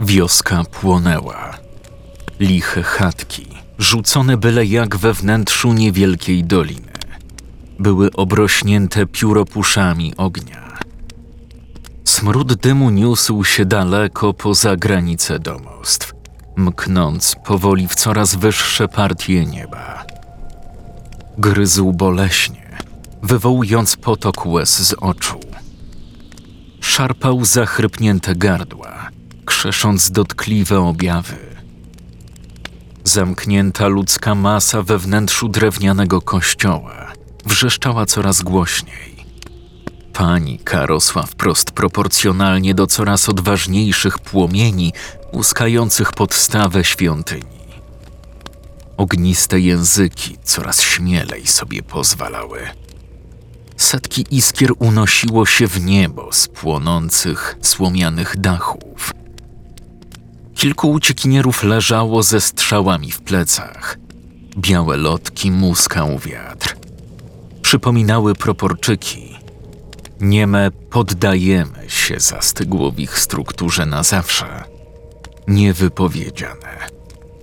Wioska płonęła. Liche chatki, rzucone byle jak we wnętrzu niewielkiej doliny, były obrośnięte pióropuszami ognia. Smród dymu niósł się daleko poza granice domostw, mknąc powoli w coraz wyższe partie nieba. Gryzł boleśnie, wywołując potok łez z oczu. Szarpał zachrypnięte gardła, krzesząc dotkliwe objawy. Zamknięta ludzka masa we wnętrzu drewnianego kościoła wrzeszczała coraz głośniej. Panika rosła wprost proporcjonalnie do coraz odważniejszych płomieni łuskających podstawę świątyni. Ogniste języki coraz śmielej sobie pozwalały. Setki iskier unosiło się w niebo z płonących, słomianych dachów. Kilku uciekinierów leżało ze strzałami w plecach. Białe lotki muskał wiatr. Przypominały proporczyki. Nieme poddajemy się zastygło w ich strukturze na zawsze. Niewypowiedziane,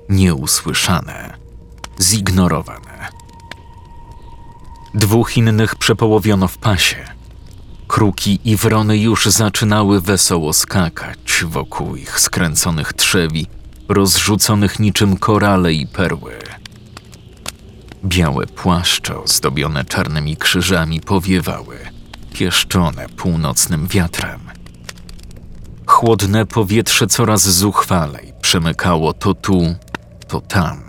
nieusłyszane, zignorowane. Dwóch innych przepołowiono w pasie. Kruki i wrony już zaczynały wesoło skakać wokół ich skręconych trzewi, rozrzuconych niczym korale i perły. Białe płaszcze ozdobione czarnymi krzyżami powiewały, pieszczone północnym wiatrem. Chłodne powietrze coraz zuchwalej przemykało to tu, to tam.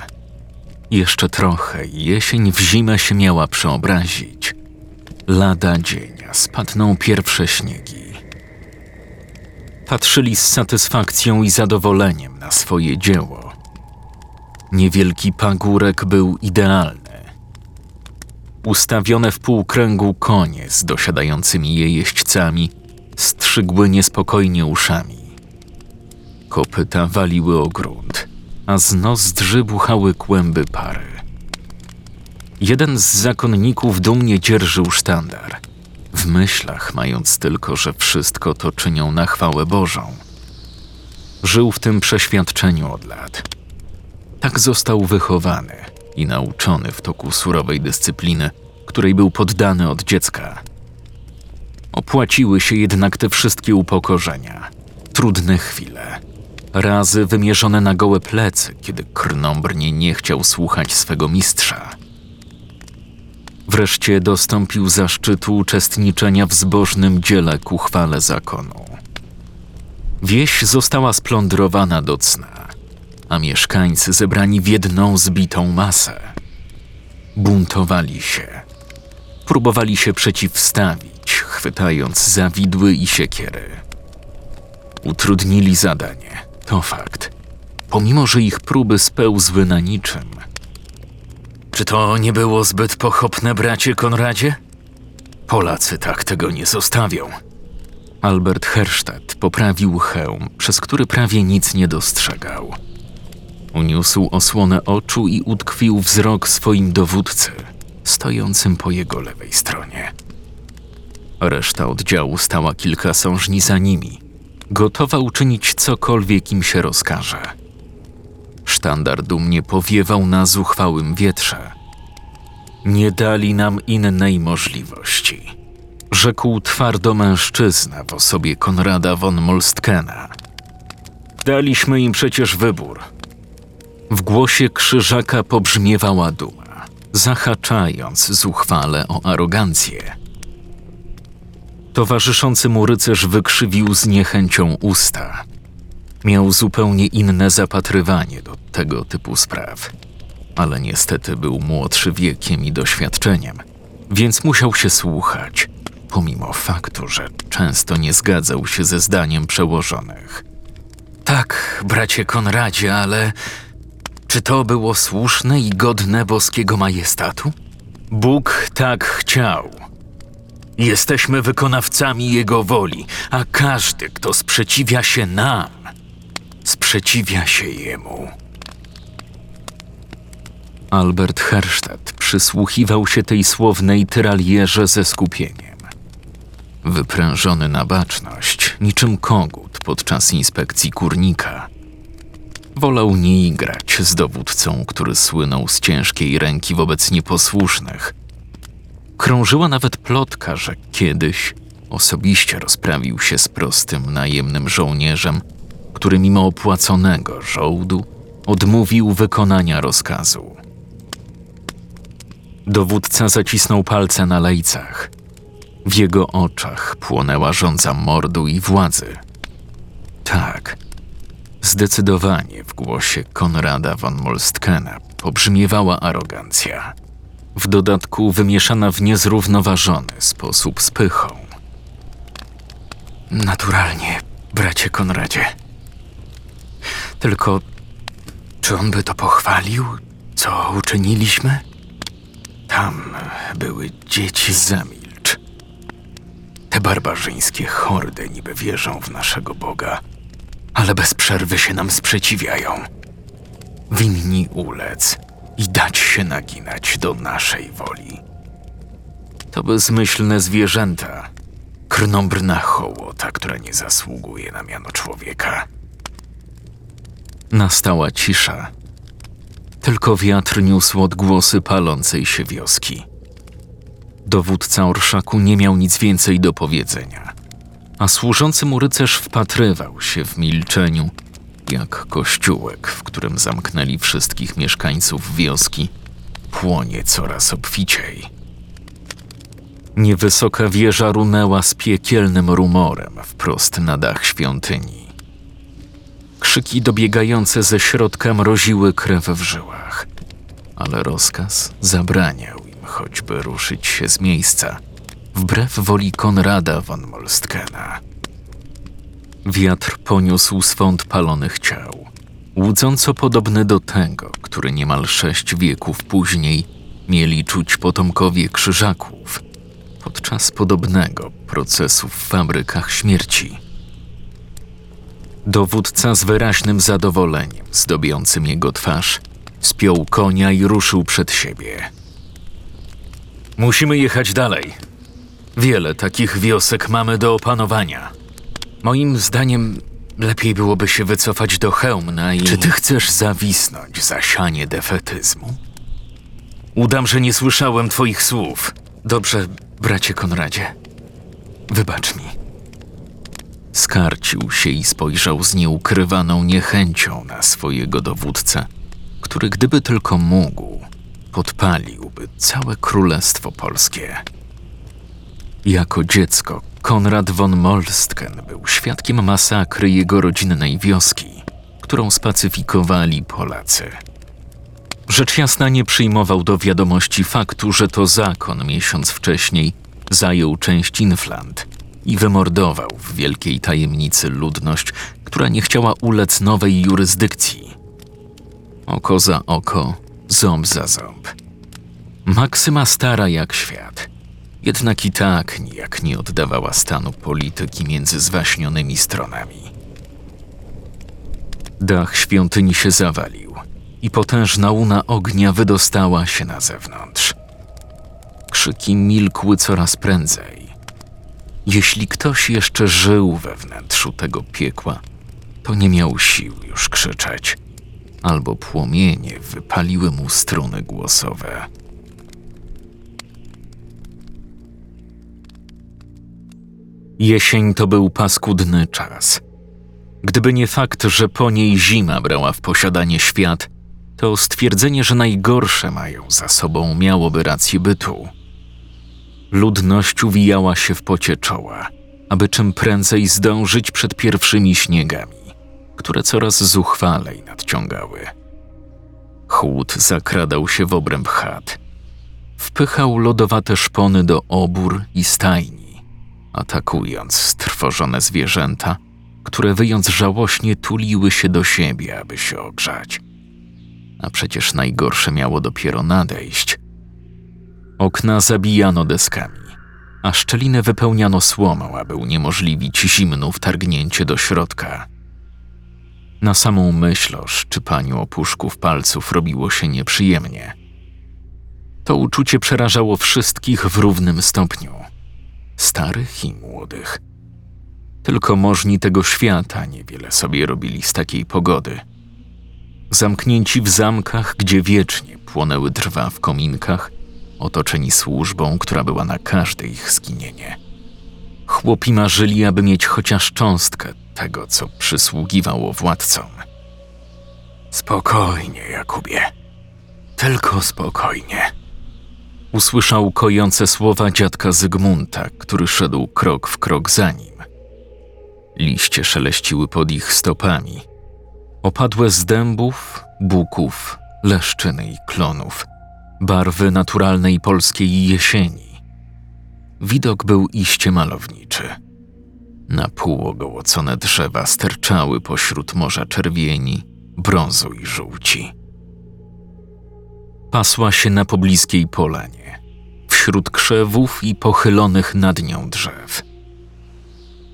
Jeszcze trochę jesień w zimę się miała przeobrazić. Lada dzienia spadną pierwsze śniegi. Patrzyli z satysfakcją i zadowoleniem na swoje dzieło. Niewielki pagórek był idealny. Ustawione w półkręgu konie z dosiadającymi je jeźdźcami strzygły niespokojnie uszami. Kopyta waliły o grunt, a z nozdrzy buchały kłęby pary. Jeden z zakonników dumnie dzierżył sztandar, w myślach mając tylko, że wszystko to czynią na chwałę Bożą. Żył w tym przeświadczeniu od lat. Tak został wychowany i nauczony w toku surowej dyscypliny, której był poddany od dziecka. Opłaciły się jednak te wszystkie upokorzenia, trudne chwile, razy wymierzone na gołe plecy, kiedy krnąbrnie nie chciał słuchać swego mistrza. Wreszcie dostąpił zaszczytu uczestniczenia w zbożnym dziele ku chwale zakonu. Wieś została splądrowana do cna, a mieszkańcy zebrani w jedną zbitą masę. Buntowali się. Próbowali się przeciwstawić, chwytając za widły i siekiery. Utrudnili zadanie, to fakt, pomimo że ich próby spełzły na niczym. Czy to nie było zbyt pochopne, bracie Konradzie? Polacy tak tego nie zostawią. Albert Herstadt poprawił hełm, przez który prawie nic nie dostrzegał. Uniósł osłonę oczu i utkwił wzrok swoim dowódcy, stojącym po jego lewej stronie. Reszta oddziału stała kilka sążni za nimi, gotowa uczynić cokolwiek im się rozkaże. Sztandar dumnie powiewał na zuchwałym wietrze. Nie dali nam innej możliwości, rzekł twardo mężczyzna w osobie Konrada von Molstkena. Daliśmy im przecież wybór. W głosie krzyżaka pobrzmiewała duma, zahaczając zuchwale o arogancję. Towarzyszący mu rycerz wykrzywił z niechęcią usta. Miał zupełnie inne zapatrywanie do tego typu spraw, ale niestety był młodszy wiekiem i doświadczeniem, więc musiał się słuchać, pomimo faktu, że często nie zgadzał się ze zdaniem przełożonych. Tak, bracie Konradzie, ale czy to było słuszne i godne boskiego majestatu? Bóg tak chciał. Jesteśmy wykonawcami Jego woli, a każdy, kto sprzeciwia się nam, sprzeciwia się Jemu. Albert Herstadt przysłuchiwał się tej słownej tyralierze ze skupieniem. wyprężony na baczność, niczym kogut podczas inspekcji kurnika. Wolał nie igrać z dowódcą, który słynął z ciężkiej ręki wobec nieposłusznych. Krążyła nawet plotka, że kiedyś osobiście rozprawił się z prostym najemnym żołnierzem, który mimo opłaconego żołdu odmówił wykonania rozkazu. Dowódca zacisnął palce na lejcach. W jego oczach płonęła żądza mordu i władzy. Tak, zdecydowanie w głosie Konrada von Molstkena pobrzmiewała arogancja. W dodatku wymieszana w niezrównoważony sposób z pychą. Naturalnie, bracie Konradzie. Tylko, czy on by to pochwalił, co uczyniliśmy? Tam były dzieci zamilcz. Te barbarzyńskie hordy niby wierzą w naszego Boga, ale bez przerwy się nam sprzeciwiają. Winni ulec i dać się naginać do naszej woli. To bezmyślne zwierzęta, krnąbrna hołota, która nie zasługuje na miano człowieka. Nastała cisza. Tylko wiatr niósł odgłosy palącej się wioski. Dowódca orszaku nie miał nic więcej do powiedzenia, a służący mu rycerz wpatrywał się w milczeniu, jak kościółek, w którym zamknęli wszystkich mieszkańców wioski, płonie coraz obficiej. Niewysoka wieża runęła z piekielnym rumorem wprost na dach świątyni. Krzyki dobiegające ze środka mroziły krew w żyłach, ale rozkaz zabraniał im choćby ruszyć się z miejsca, wbrew woli Konrada von Molstkena. Wiatr poniósł swąd palonych ciał, łudząco podobny do tego, który niemal sześć wieków później mieli czuć potomkowie krzyżaków podczas podobnego procesu w fabrykach śmierci. Dowódca z wyraźnym zadowoleniem zdobiącym jego twarz spiął konia i ruszył przed siebie. Musimy jechać dalej. Wiele takich wiosek mamy do opanowania. Moim zdaniem lepiej byłoby się wycofać do Chełmna i... Czy ty chcesz zawisnąć za sianie defetyzmu? Udam, że nie słyszałem twoich słów. Dobrze, bracie Konradzie. Wybacz mi. Skarcił się i spojrzał z nieukrywaną niechęcią na swojego dowódcę, który gdyby tylko mógł, podpaliłby całe królestwo polskie. Jako dziecko Konrad von Molstken był świadkiem masakry jego rodzinnej wioski, którą spacyfikowali Polacy. Rzecz jasna nie przyjmował do wiadomości faktu, że to zakon miesiąc wcześniej zajął część Infland i wymordował w wielkiej tajemnicy ludność, która nie chciała ulec nowej jurysdykcji. Oko za oko, ząb za ząb. Maksyma stara jak świat. Jednak i tak nijak nie oddawała stanu polityki między zwaśnionymi stronami. Dach świątyni się zawalił i potężna łuna ognia wydostała się na zewnątrz. Krzyki milkły coraz prędzej. Jeśli ktoś jeszcze żył we wnętrzu tego piekła, to nie miał sił już krzyczeć, albo płomienie wypaliły mu struny głosowe. Jesień to był paskudny czas. Gdyby nie fakt, że po niej zima brała w posiadanie świat, to stwierdzenie, że najgorsze mają za sobą, miałoby rację bytu. Ludność uwijała się w pocie czoła, aby czym prędzej zdążyć przed pierwszymi śniegami, które coraz zuchwalej nadciągały. Chłód zakradał się w obręb chat. Wpychał lodowate szpony do obór i stajni, atakując strwożone zwierzęta, które wyjąc żałośnie tuliły się do siebie, aby się ogrzać. A przecież najgorsze miało dopiero nadejść. Okna zabijano deskami, a szczeliny wypełniano słomą, aby uniemożliwić zimnu wtargnięcie do środka. Na samą myśl o szczypaniu opuszków palców robiło się nieprzyjemnie. To uczucie przerażało wszystkich w równym stopniu. Starych i młodych. Tylko możni tego świata niewiele sobie robili z takiej pogody. Zamknięci w zamkach, gdzie wiecznie płonęły drwa w kominkach, otoczeni służbą, która była na każde ich zginienie. Chłopi marzyli, aby mieć chociaż cząstkę tego, co przysługiwało władcom. Spokojnie, Jakubie. Tylko spokojnie. Usłyszał kojące słowa dziadka Zygmunta, który szedł krok w krok za nim. Liście szeleściły pod ich stopami. Opadłe z dębów, buków, leszczyny i klonów. Barwy naturalnej polskiej jesieni. Widok był iście malowniczy. Na pół ogołocone drzewa sterczały pośród morza czerwieni, brązu i żółci. Pasła się na pobliskiej polanie, wśród krzewów i pochylonych nad nią drzew.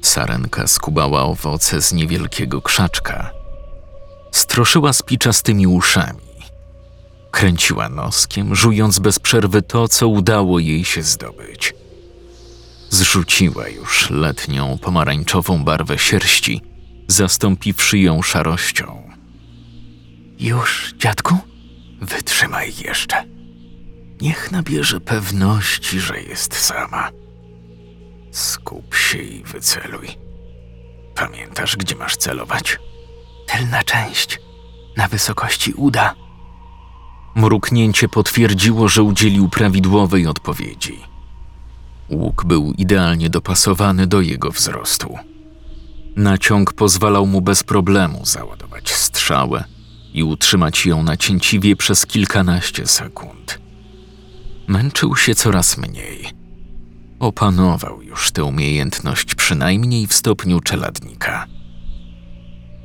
Sarenka skubała owoce z niewielkiego krzaczka. Stroszyła spiczastymi uszami. Kręciła noskiem, żując bez przerwy to, co udało jej się zdobyć. Zrzuciła już letnią pomarańczową barwę sierści, zastąpiwszy ją szarością. Już, dziadku? Wytrzymaj jeszcze. Niech nabierze pewności, że jest sama. Skup się i wyceluj. Pamiętasz, gdzie masz celować? Tylna część, na wysokości uda. Mruknięcie potwierdziło, że udzielił prawidłowej odpowiedzi. Łuk był idealnie dopasowany do jego wzrostu. Naciąg pozwalał mu bez problemu załadować strzałę i utrzymać ją na cięciwie przez kilkanaście sekund. Męczył się coraz mniej. Opanował już tę umiejętność przynajmniej w stopniu czeladnika.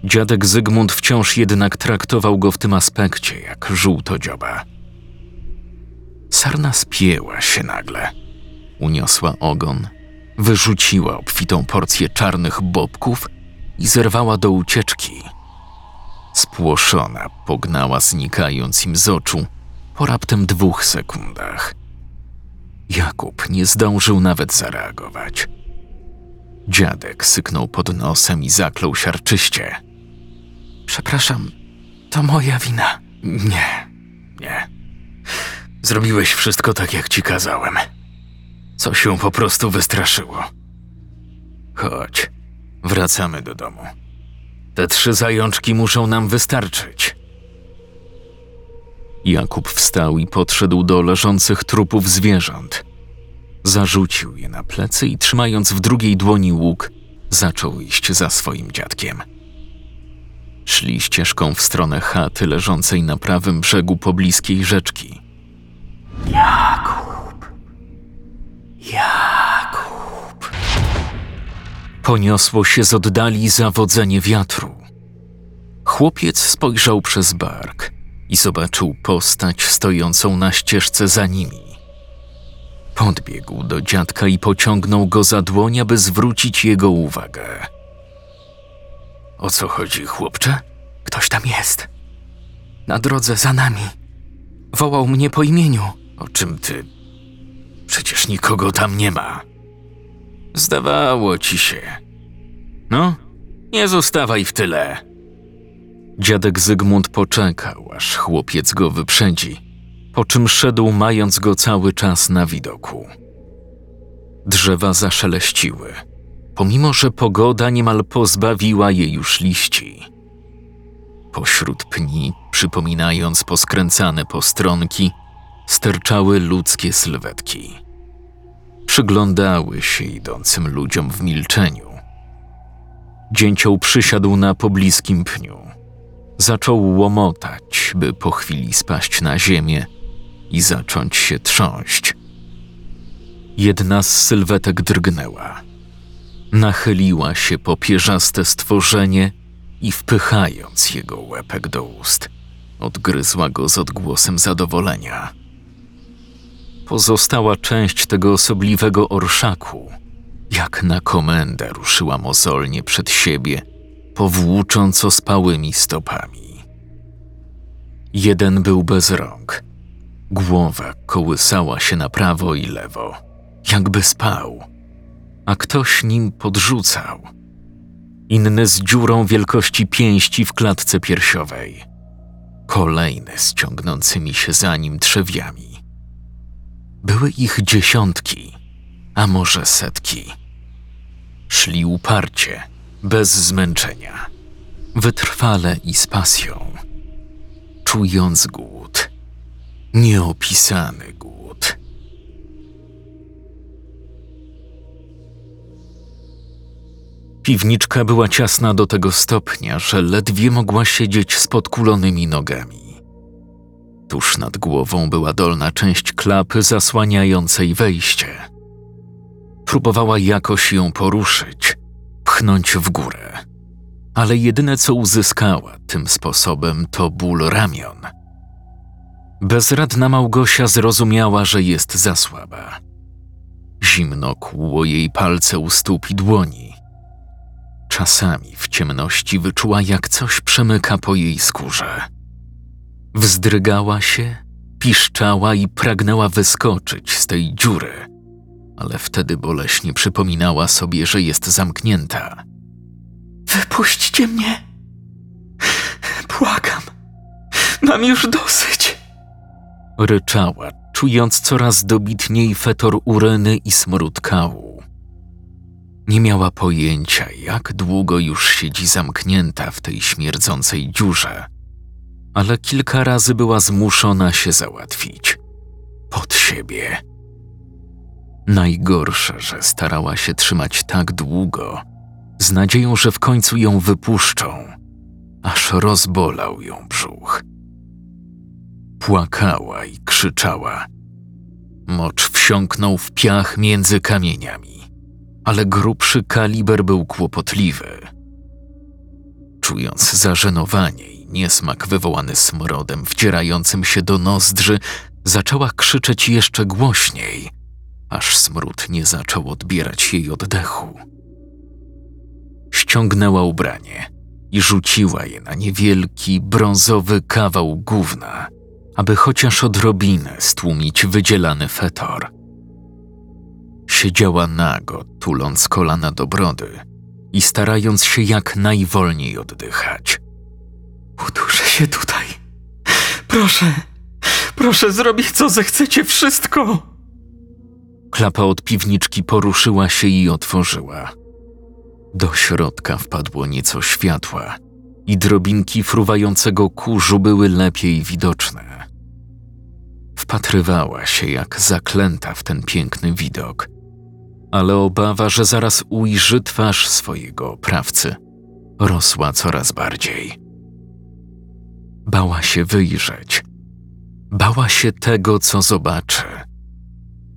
Dziadek Zygmunt wciąż jednak traktował go w tym aspekcie jak żółtodzioba. Sarna spięła się nagle. Uniosła ogon, wyrzuciła obfitą porcję czarnych bobków i zerwała do ucieczki. Spłoszona pognała znikając im z oczu po raptem dwóch sekundach. Jakub nie zdążył nawet zareagować. Dziadek syknął pod nosem i zaklął siarczyście. Przepraszam, to moja wina. Nie, nie. Zrobiłeś wszystko tak, jak ci kazałem. Co się po prostu wystraszyło. Chodź, wracamy do domu. Te trzy zajączki muszą nam wystarczyć. Jakub wstał i podszedł do leżących trupów zwierząt. Zarzucił je na plecy i trzymając w drugiej dłoni łuk, zaczął iść za swoim dziadkiem. Szli ścieżką w stronę chaty leżącej na prawym brzegu pobliskiej rzeczki. Jakub! Jakub! Poniosło się z oddali zawodzenie wiatru. Chłopiec spojrzał przez bark i zobaczył postać stojącą na ścieżce za nimi. Podbiegł do dziadka i pociągnął go za dłoń, aby zwrócić jego uwagę. O co chodzi, chłopcze? Ktoś tam jest. Na drodze za nami. Wołał mnie po imieniu. O czym ty? Przecież nikogo tam nie ma. Zdawało ci się. No, nie zostawaj w tyle. Dziadek Zygmunt poczekał, aż chłopiec go wyprzedzi, po czym szedł, mając go cały czas na widoku. Drzewa zaszeleściły, pomimo że pogoda niemal pozbawiła jej już liści. Pośród pni, przypominając poskręcane postronki, sterczały ludzkie sylwetki. Przyglądały się idącym ludziom w milczeniu. Dzięcioł przysiadł na pobliskim pniu. Zaczął łomotać, by po chwili spaść na ziemię i zacząć się trząść. Jedna z sylwetek drgnęła. Nachyliła się popierzaste stworzenie i wpychając jego łepek do ust, odgryzła go z odgłosem zadowolenia. Pozostała część tego osobliwego orszaku, jak na komendę ruszyła mozolnie przed siebie, powłócząc ospałymi stopami. Jeden był bez rąk. Głowa kołysała się na prawo i lewo, jakby spał. A ktoś nim podrzucał. Inny z dziurą wielkości pięści w klatce piersiowej. Kolejny z ciągnącymi się za nim trzewiami. Były ich dziesiątki, a może setki. Szli uparcie, bez zmęczenia, wytrwale i z pasją, czując głód, nieopisany Piwniczka była ciasna do tego stopnia, że ledwie mogła siedzieć z podkulonymi nogami. Tuż nad głową była dolna część klapy zasłaniającej wejście. Próbowała jakoś ją poruszyć, pchnąć w górę, ale jedyne co uzyskała tym sposobem to ból ramion. Bezradna Małgosia zrozumiała, że jest za słaba. Zimno kłuło jej palce u stóp i dłoni. Czasami w ciemności wyczuła, jak coś przemyka po jej skórze. Wzdrygała się, piszczała i pragnęła wyskoczyć z tej dziury, ale wtedy boleśnie przypominała sobie, że jest zamknięta. Wypuśćcie mnie. Błagam. Mam już dosyć. Ryczała, czując coraz dobitniej fetor uryny i smród kału. Nie miała pojęcia, jak długo już siedzi zamknięta w tej śmierdzącej dziurze, ale kilka razy była zmuszona się załatwić. Pod siebie. Najgorsze, że starała się trzymać tak długo, z nadzieją, że w końcu ją wypuszczą, aż rozbolał ją brzuch. Płakała i krzyczała. Mocz wsiąknął w piach między kamieniami, ale grubszy kaliber był kłopotliwy. Czując zażenowanie i niesmak wywołany smrodem wdzierającym się do nozdrzy, zaczęła krzyczeć jeszcze głośniej, aż smród nie zaczął odbierać jej oddechu. Ściągnęła ubranie i rzuciła je na niewielki, brązowy kawał gówna, aby chociaż odrobinę stłumić wydzielany fetor. Siedziała nago, tuląc kolana do brody i starając się jak najwolniej oddychać. Uduszę się tutaj. Proszę. Proszę, zrobię co zechcecie, wszystko. Klapa od piwniczki poruszyła się i otworzyła. Do środka wpadło nieco światła i drobinki fruwającego kurzu były lepiej widoczne. Wpatrywała się jak zaklęta w ten piękny widok, ale obawa, że zaraz ujrzy twarz swojego oprawcy, rosła coraz bardziej. Bała się wyjrzeć. Bała się tego, co zobaczy.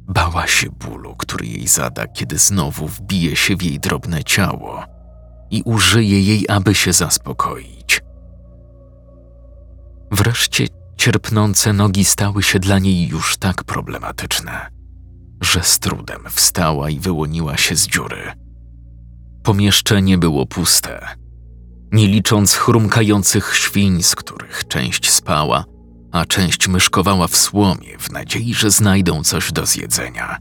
Bała się bólu, który jej zada, kiedy znowu wbije się w jej drobne ciało i użyje jej, aby się zaspokoić. Wreszcie cierpnące nogi stały się dla niej już tak problematyczne, że z trudem wstała i wyłoniła się z dziury. Pomieszczenie było puste, nie licząc chrumkających świń, z których część spała, a część myszkowała w słomie w nadziei, że znajdą coś do zjedzenia.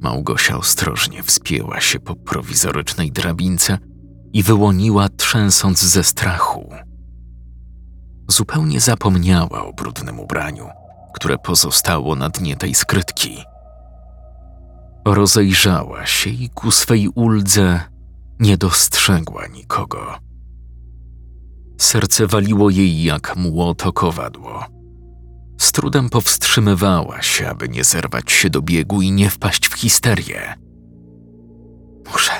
Małgosia ostrożnie wspięła się po prowizorycznej drabince i wyłoniła, trzęsąc ze strachu. Zupełnie zapomniała o brudnym ubraniu, które pozostało na dnie tej skrytki. Rozejrzała się i ku swej uldze nie dostrzegła nikogo. Serce waliło jej jak młoto kowadło. Z trudem powstrzymywała się, aby nie zerwać się do biegu i nie wpaść w histerię. Muszę.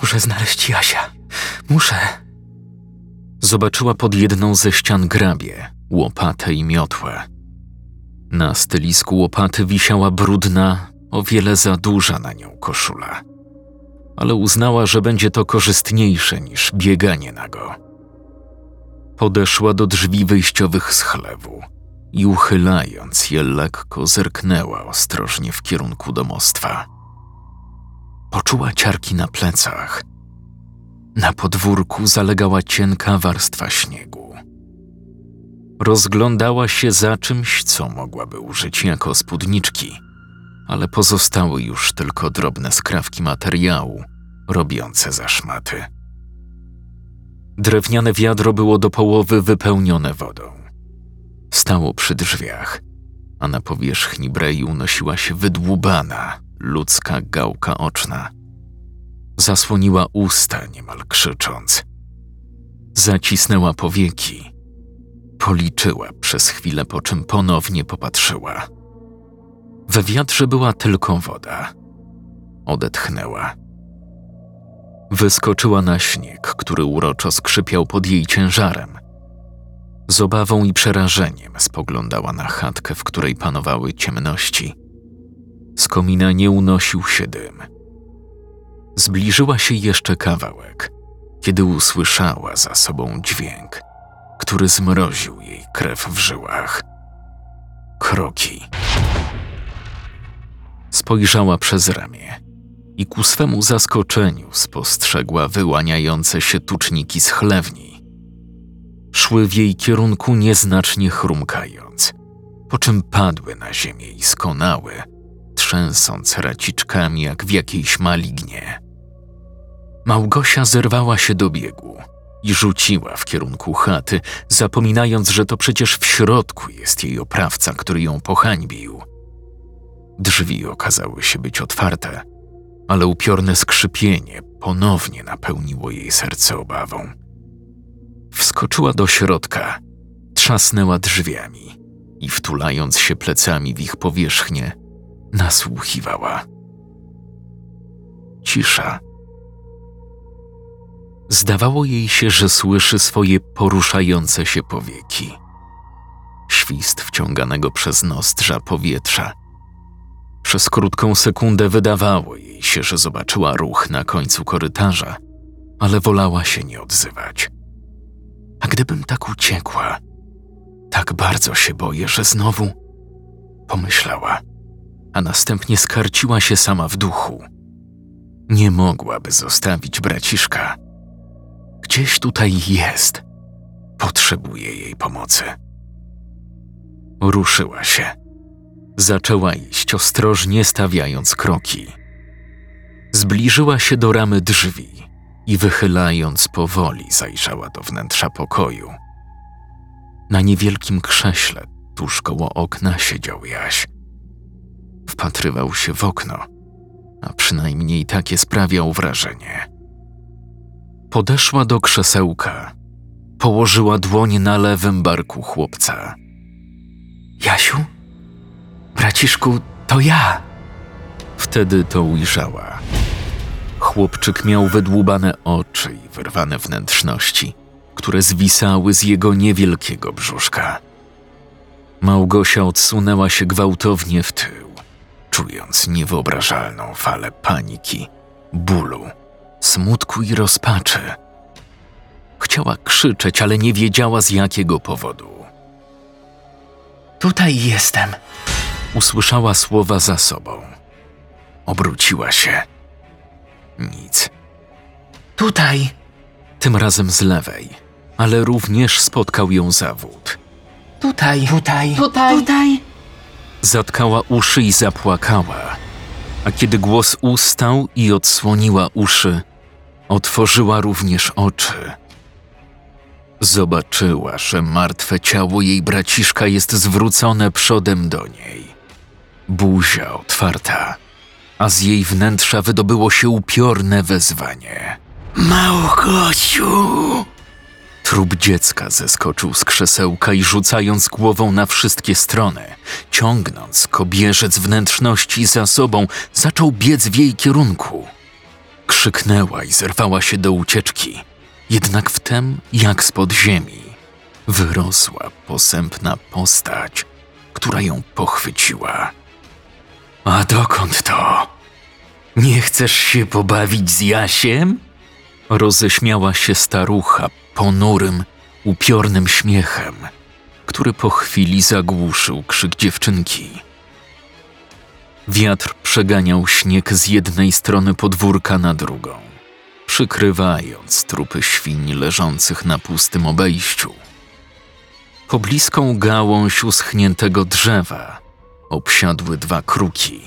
Muszę znaleźć Jasia. Muszę. Zobaczyła pod jedną ze ścian grabie, łopatę i miotłę. Na stylisku łopaty wisiała brudna, o wiele za duża na nią koszula. Ale uznała, że będzie to korzystniejsze niż bieganie nago. Podeszła do drzwi wyjściowych z chlewu i uchylając je lekko zerknęła ostrożnie w kierunku domostwa. Poczuła ciarki na plecach. Na podwórku zalegała cienka warstwa śniegu. Rozglądała się za czymś, co mogłaby użyć jako spódniczki, ale pozostały już tylko drobne skrawki materiału robiące zaszmaty. Drewniane wiadro było do połowy wypełnione wodą. Stało przy drzwiach, a na powierzchni brei unosiła się wydłubana, ludzka gałka oczna. Zasłoniła usta, niemal krzycząc. Zacisnęła powieki. Policzyła przez chwilę, po czym ponownie popatrzyła. We wiatrze była tylko woda. Odetchnęła. Wyskoczyła na śnieg, który uroczo skrzypiał pod jej ciężarem. Z obawą i przerażeniem spoglądała na chatkę, w której panowały ciemności. Z komina nie unosił się dym. Zbliżyła się jeszcze kawałek, kiedy usłyszała za sobą dźwięk, który zmroził jej krew w żyłach. Kroki. Spojrzała przez ramię i ku swemu zaskoczeniu spostrzegła wyłaniające się tuczniki z chlewni. Szły w jej kierunku nieznacznie chrumkając, po czym padły na ziemię i skonały, trzęsąc raciczkami jak w jakiejś malignie. Małgosia zerwała się do biegu i rzuciła w kierunku chaty, zapominając, że to przecież w środku jest jej oprawca, który ją pohańbił. Drzwi okazały się być otwarte, ale upiorne skrzypienie ponownie napełniło jej serce obawą. Wskoczyła do środka, trzasnęła drzwiami i wtulając się plecami w ich powierzchnię, nasłuchiwała. Cisza. Zdawało jej się, że słyszy swoje poruszające się powieki. Świst wciąganego przez nozdrza powietrza. Przez krótką sekundę wydawało jej się, że zobaczyła ruch na końcu korytarza, ale wolała się nie odzywać. A gdybym tak uciekła, tak bardzo się boję, że znowu pomyślała, a następnie skarciła się sama w duchu. Nie mogłaby zostawić braciszka. Gdzieś tutaj jest. Potrzebuje jej pomocy. Ruszyła się. Zaczęła iść ostrożnie, stawiając kroki. Zbliżyła się do ramy drzwi i wychylając powoli zajrzała do wnętrza pokoju. Na niewielkim krześle tuż koło okna siedział Jaś. Wpatrywał się w okno, a przynajmniej takie sprawiał wrażenie. Podeszła do krzesełka, położyła dłoń na lewym barku chłopca. Jasiu? Braciszku, to ja. Wtedy to ujrzała. Chłopczyk miał wydłubane oczy i wyrwane wnętrzności, które zwisały z jego niewielkiego brzuszka. Małgosia odsunęła się gwałtownie w tył, czując niewyobrażalną falę paniki, bólu, smutku i rozpaczy. Chciała krzyczeć, ale nie wiedziała z jakiego powodu. Tutaj jestem. Usłyszała słowa za sobą. Obróciła się. Nic. Tutaj. Tym razem z lewej, ale również spotkał ją zawód. Tutaj. Tutaj. Tutaj. Tutaj. Zatkała uszy i zapłakała, a kiedy głos ustał i odsłoniła uszy, otworzyła również oczy. Zobaczyła, że martwe ciało jej braciszka jest zwrócone przodem do niej. Buzia otwarta, a z jej wnętrza wydobyło się upiorne wezwanie. Małgosiu. Trup dziecka zeskoczył z krzesełka i rzucając głową na wszystkie strony, ciągnąc kobierzec wnętrzności za sobą, zaczął biec w jej kierunku. Krzyknęła i zerwała się do ucieczki, jednak wtem, jak spod ziemi, wyrosła posępna postać, która ją pochwyciła. A dokąd to? Nie chcesz się pobawić z Jasiem? Roześmiała się starucha ponurym, upiornym śmiechem, który po chwili zagłuszył krzyk dziewczynki. Wiatr przeganiał śnieg z jednej strony podwórka na drugą, przykrywając trupy świń leżących na pustym obejściu. Pobliską gałąź uschniętego drzewa obsiadły dwa kruki,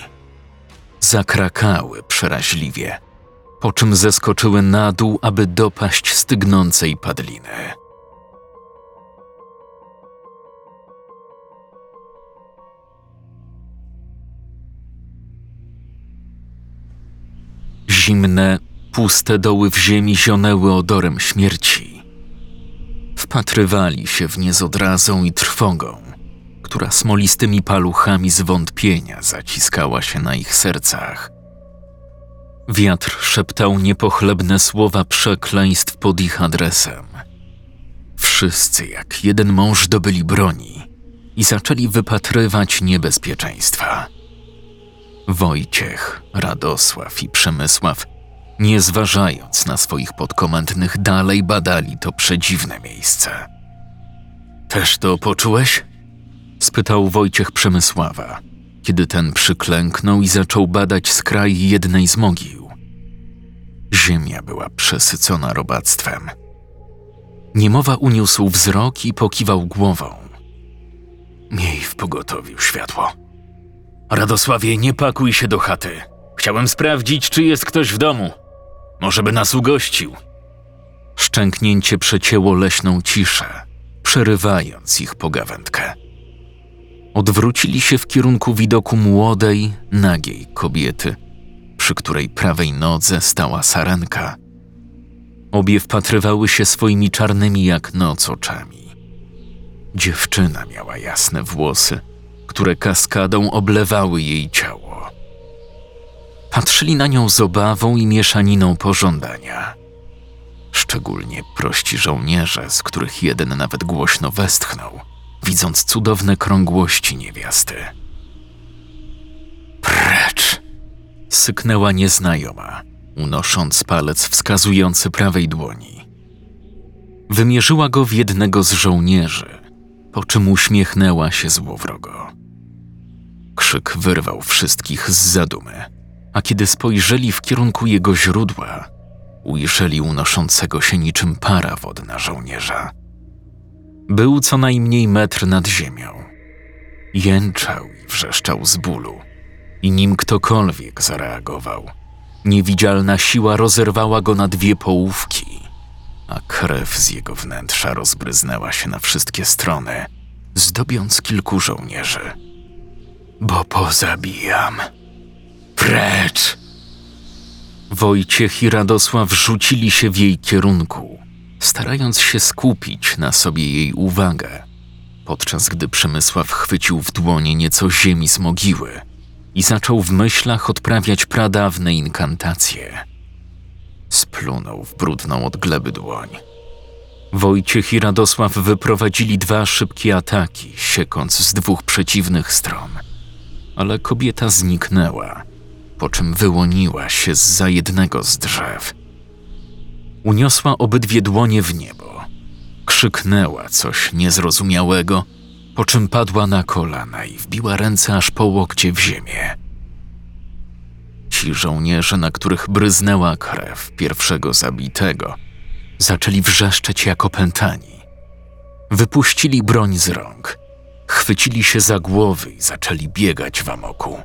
zakrakały przeraźliwie, po czym zeskoczyły na dół, aby dopaść stygnącej padliny. Zimne, puste doły w ziemi zionęły odorem śmierci. Wpatrywali się w nie z odrazą i trwogą, która smolistymi paluchami zwątpienia zaciskała się na ich sercach. Wiatr szeptał niepochlebne słowa przekleństw pod ich adresem. Wszyscy jak jeden mąż dobyli broni i zaczęli wypatrywać niebezpieczeństwa. Wojciech, Radosław i Przemysław, nie zważając na swoich podkomendnych, dalej badali to przedziwne miejsce. Też to poczułeś? Spytał Wojciech Przemysława, kiedy ten przyklęknął i zaczął badać skraj jednej z mogił. Ziemia była przesycona robactwem. Niemowa uniósł wzrok i pokiwał głową. Miej w pogotowiu światło. Radosławie, nie pakuj się do chaty. Chciałem sprawdzić, czy jest ktoś w domu. Może by nas ugościł. Szczęknięcie przecięło leśną ciszę, przerywając ich pogawędkę. Odwrócili się w kierunku widoku młodej, nagiej kobiety, przy której prawej nodze stała sarenka. Obie wpatrywały się swoimi czarnymi jak noc oczami. Dziewczyna miała jasne włosy, które kaskadą oblewały jej ciało. Patrzyli na nią z obawą i mieszaniną pożądania. Szczególnie prości żołnierze, z których jeden nawet głośno westchnął, widząc cudowne krągłości niewiasty. Precz! Syknęła nieznajoma, unosząc palec wskazujący prawej dłoni. Wymierzyła go w jednego z żołnierzy, po czym uśmiechnęła się złowrogo. Krzyk wyrwał wszystkich z zadumy, a kiedy spojrzeli w kierunku jego źródła, ujrzeli unoszącego się niczym para wodna żołnierza. Był co najmniej metr nad ziemią. Jęczał i wrzeszczał z bólu, i nim ktokolwiek zareagował, niewidzialna siła rozerwała go na dwie połówki, a krew z jego wnętrza rozbryznęła się na wszystkie strony, zdobiąc kilku żołnierzy. Bo pozabijam. Precz! Wojciech i Radosław rzucili się w jej kierunku, starając się skupić na sobie jej uwagę, podczas gdy Przemysław chwycił w dłonie nieco ziemi z mogiły i zaczął w myślach odprawiać pradawne inkantacje. Splunął w brudną od gleby dłoń. Wojciech i Radosław wyprowadzili dwa szybkie ataki, siekąc z dwóch przeciwnych stron, ale kobieta zniknęła, po czym wyłoniła się z za jednego z drzew. Uniosła obydwie dłonie w niebo, krzyknęła coś niezrozumiałego, po czym padła na kolana i wbiła ręce aż po łokcie w ziemię. Ci żołnierze, na których bryznęła krew pierwszego zabitego, zaczęli wrzeszczeć jak opętani. Wypuścili broń z rąk, chwycili się za głowy i zaczęli biegać w amoku.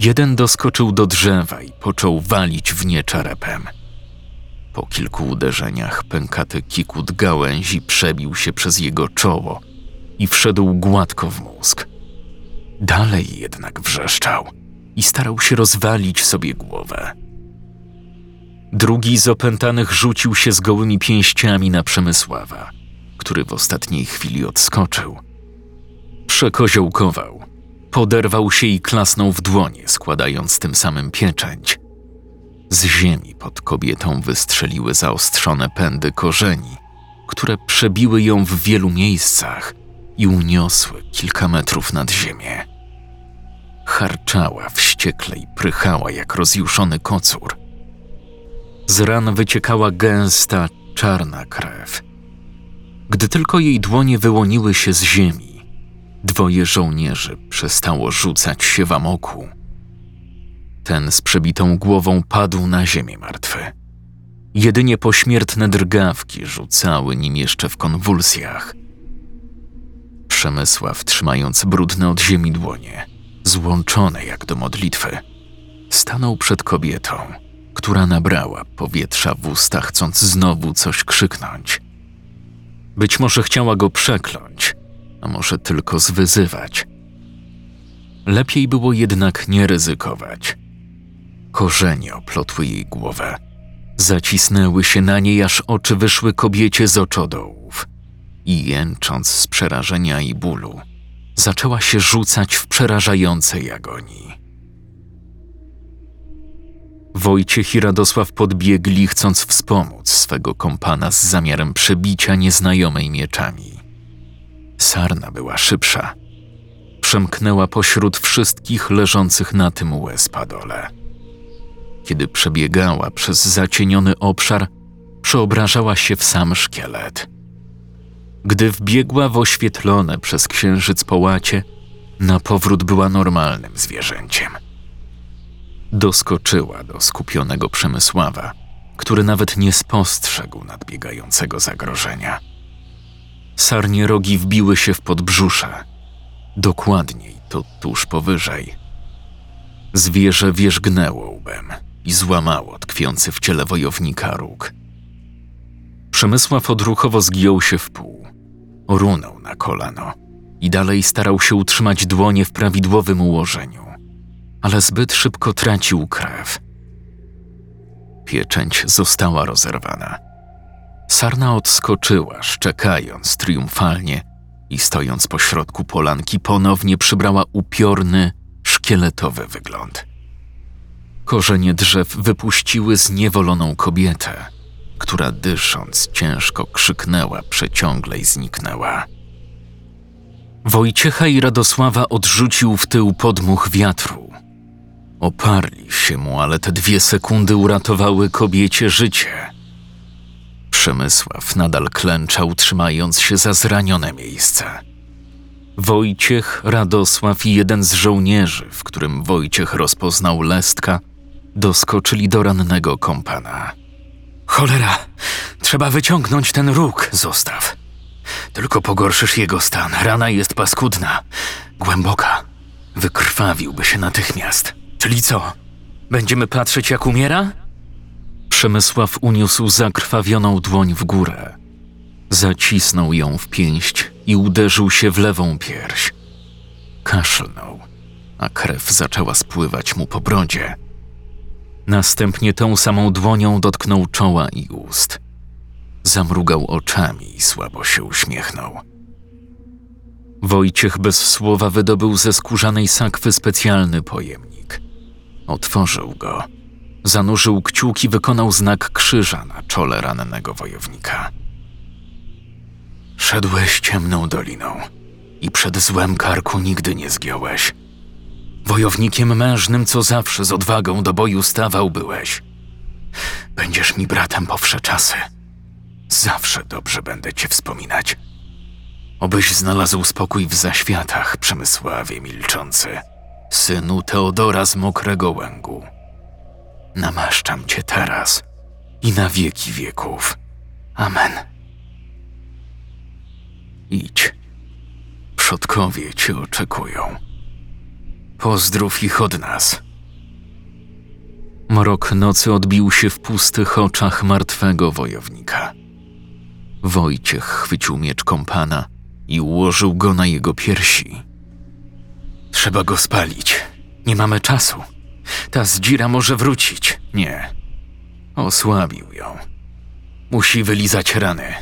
Jeden doskoczył do drzewa i począł walić w nie czarepem. Po kilku uderzeniach pękaty kikut gałęzi przebił się przez jego czoło i wszedł gładko w mózg. Dalej jednak wrzeszczał i starał się rozwalić sobie głowę. Drugi z opętanych rzucił się z gołymi pięściami na Przemysława, który w ostatniej chwili odskoczył. Przekoziołkował, poderwał się i klasnął w dłonie, składając tym samym pieczęć. Z ziemi pod kobietą wystrzeliły zaostrzone pędy korzeni, które przebiły ją w wielu miejscach i uniosły kilka metrów nad ziemię. Harczała wściekle i prychała jak rozjuszony kocur. Z ran wyciekała gęsta, czarna krew. Gdy tylko jej dłonie wyłoniły się z ziemi, dwoje żołnierzy przestało rzucać się w amoku. Ten z przebitą głową padł na ziemię martwy. Jedynie pośmiertne drgawki rzucały nim jeszcze w konwulsjach. Przemysław, trzymając brudne od ziemi dłonie, złączone jak do modlitwy, stanął przed kobietą, która nabrała powietrza w usta, chcąc znowu coś krzyknąć. Być może chciała go przekląć, a może tylko zwyzywać. Lepiej było jednak nie ryzykować. Korzenie oplotły jej głowę. Zacisnęły się na niej, aż oczy wyszły kobiecie z oczodołów. I jęcząc z przerażenia i bólu, zaczęła się rzucać w przerażającej agonii. Wojciech i Radosław podbiegli, chcąc wspomóc swego kompana z zamiarem przebicia nieznajomej mieczami. Sarna była szybsza. Przemknęła pośród wszystkich leżących na tym łez-padole. Kiedy przebiegała przez zacieniony obszar, przeobrażała się w sam szkielet. Gdy wbiegła w oświetlone przez księżyc połacie, na powrót była normalnym zwierzęciem. Doskoczyła do skupionego Przemysława, który nawet nie spostrzegł nadbiegającego zagrożenia. Sarnie rogi wbiły się w podbrzusze, dokładniej to tuż powyżej. Zwierzę wierzgnęło łbem i złamało tkwiący w ciele wojownika róg. Przemysław odruchowo zgiął się w pół, runął na kolano i dalej starał się utrzymać dłonie w prawidłowym ułożeniu, ale zbyt szybko tracił krew. Pieczęć została rozerwana. Sarna odskoczyła, szczekając triumfalnie i stojąc pośrodku polanki ponownie przybrała upiorny, szkieletowy wygląd. Korzenie drzew wypuściły zniewoloną kobietę, która dysząc ciężko krzyknęła przeciągle i zniknęła. Wojciecha i Radosława odrzucił w tył podmuch wiatru. Oparli się mu, ale te dwie sekundy uratowały kobiecie życie. Przemysław nadal klęczał, trzymając się za zranione miejsce. Wojciech, Radosław i jeden z żołnierzy, w którym Wojciech rozpoznał Lestka, doskoczyli do rannego kompana. Cholera, trzeba wyciągnąć ten róg, zostaw. Tylko pogorszysz jego stan. Rana jest paskudna, głęboka. Wykrwawiłby się natychmiast. Czyli co? Będziemy patrzeć, jak umiera? Przemysław uniósł zakrwawioną dłoń w górę. Zacisnął ją w pięść i uderzył się w lewą pierś. Kaszlnął, a krew zaczęła spływać mu po brodzie. Następnie tą samą dłonią dotknął czoła i ust. Zamrugał oczami i słabo się uśmiechnął. Wojciech bez słowa wydobył ze skórzanej sakwy specjalny pojemnik. Otworzył go, zanurzył kciuk i wykonał znak krzyża na czole rannego wojownika. Szedłeś ciemną doliną i przed złem karku nigdy nie zgiąłeś. Wojownikiem mężnym, co zawsze z odwagą do boju stawał byłeś. Będziesz mi bratem po wsze czasy. Zawsze dobrze będę cię wspominać. Obyś znalazł spokój w zaświatach, Przemysławie milczący, synu Teodora z Mokrego Łęgu. Namaszczam cię teraz i na wieki wieków. Amen. Idź. Przodkowie cię oczekują. Pozdrów ich od nas. Mrok nocy odbił się w pustych oczach martwego wojownika. Wojciech chwycił miecz kompana i ułożył go na jego piersi. Trzeba go spalić. Nie mamy czasu. Ta zdzira może wrócić. Nie. Osłabił ją. Musi wylizać rany.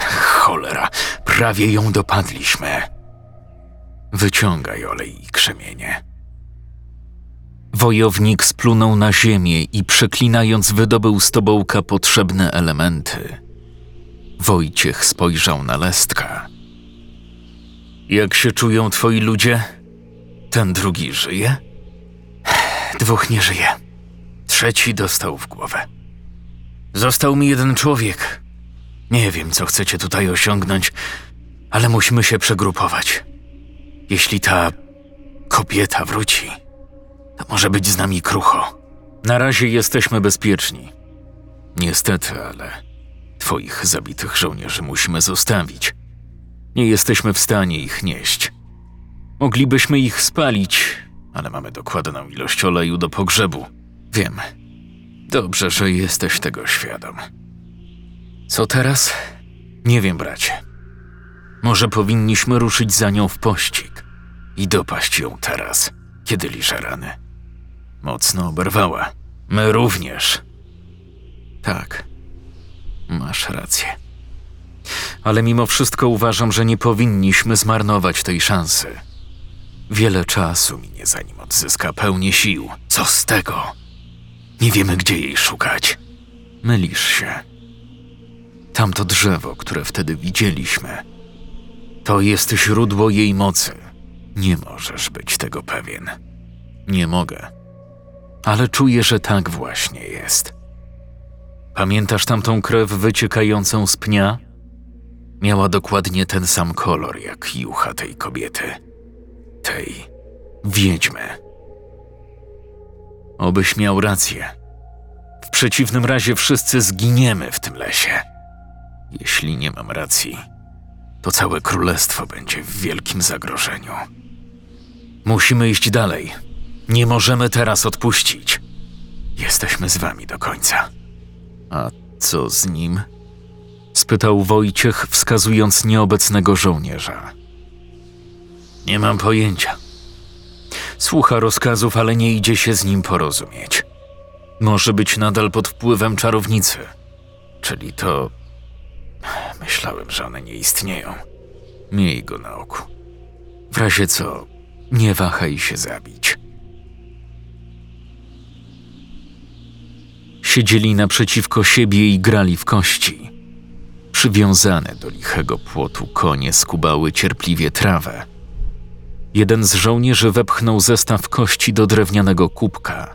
Cholera, prawie ją dopadliśmy. Wyciągaj olej i krzemienie. Wojownik splunął na ziemię i przeklinając wydobył z tobołka potrzebne elementy. Wojciech spojrzał na Lestka. Jak się czują twoi ludzie? Ten drugi żyje? Dwóch nie żyje. Trzeci dostał w głowę. Został mi jeden człowiek. Nie wiem, co chcecie tutaj osiągnąć, ale musimy się przegrupować. Jeśli ta kobieta wróci, może być z nami krucho. Na razie jesteśmy bezpieczni. Niestety, ale twoich zabitych żołnierzy musimy zostawić. Nie jesteśmy w stanie ich nieść. Moglibyśmy ich spalić, ale mamy dokładną ilość oleju do pogrzebu. Wiem. Dobrze, że jesteś tego świadom. Co teraz? Nie wiem, bracie. Może powinniśmy ruszyć za nią w pościg i dopaść ją teraz, kiedy liże rany. Mocno oberwała. My również. Tak. Masz rację. Ale mimo wszystko uważam, że nie powinniśmy zmarnować tej szansy. Wiele czasu minie, zanim odzyska pełnię sił. Co z tego? Nie wiemy, gdzie jej szukać. Mylisz się. Tamto drzewo, które wtedy widzieliśmy, to jest źródło jej mocy. Nie możesz być tego pewien. Nie mogę. Ale czuję, że tak właśnie jest. Pamiętasz tamtą krew wyciekającą z pnia? Miała dokładnie ten sam kolor jak jucha tej kobiety. Tej wiedźmy. Obyś miał rację. W przeciwnym razie wszyscy zginiemy w tym lesie. Jeśli nie mam racji, to całe królestwo będzie w wielkim zagrożeniu. Musimy iść dalej. Nie możemy teraz odpuścić. Jesteśmy z wami do końca. A co z nim? spytał Wojciech, wskazując nieobecnego żołnierza. Nie mam pojęcia. Słucha rozkazów, ale nie idzie się z nim porozumieć. Może być nadal pod wpływem czarownicy. Czyli to. Myślałem, że one nie istnieją. Miej go na oku. W razie co, nie wahaj się zabić. Siedzieli naprzeciwko siebie i grali w kości. Przywiązane do lichego płotu konie skubały cierpliwie trawę. Jeden z żołnierzy wepchnął zestaw kości do drewnianego kubka.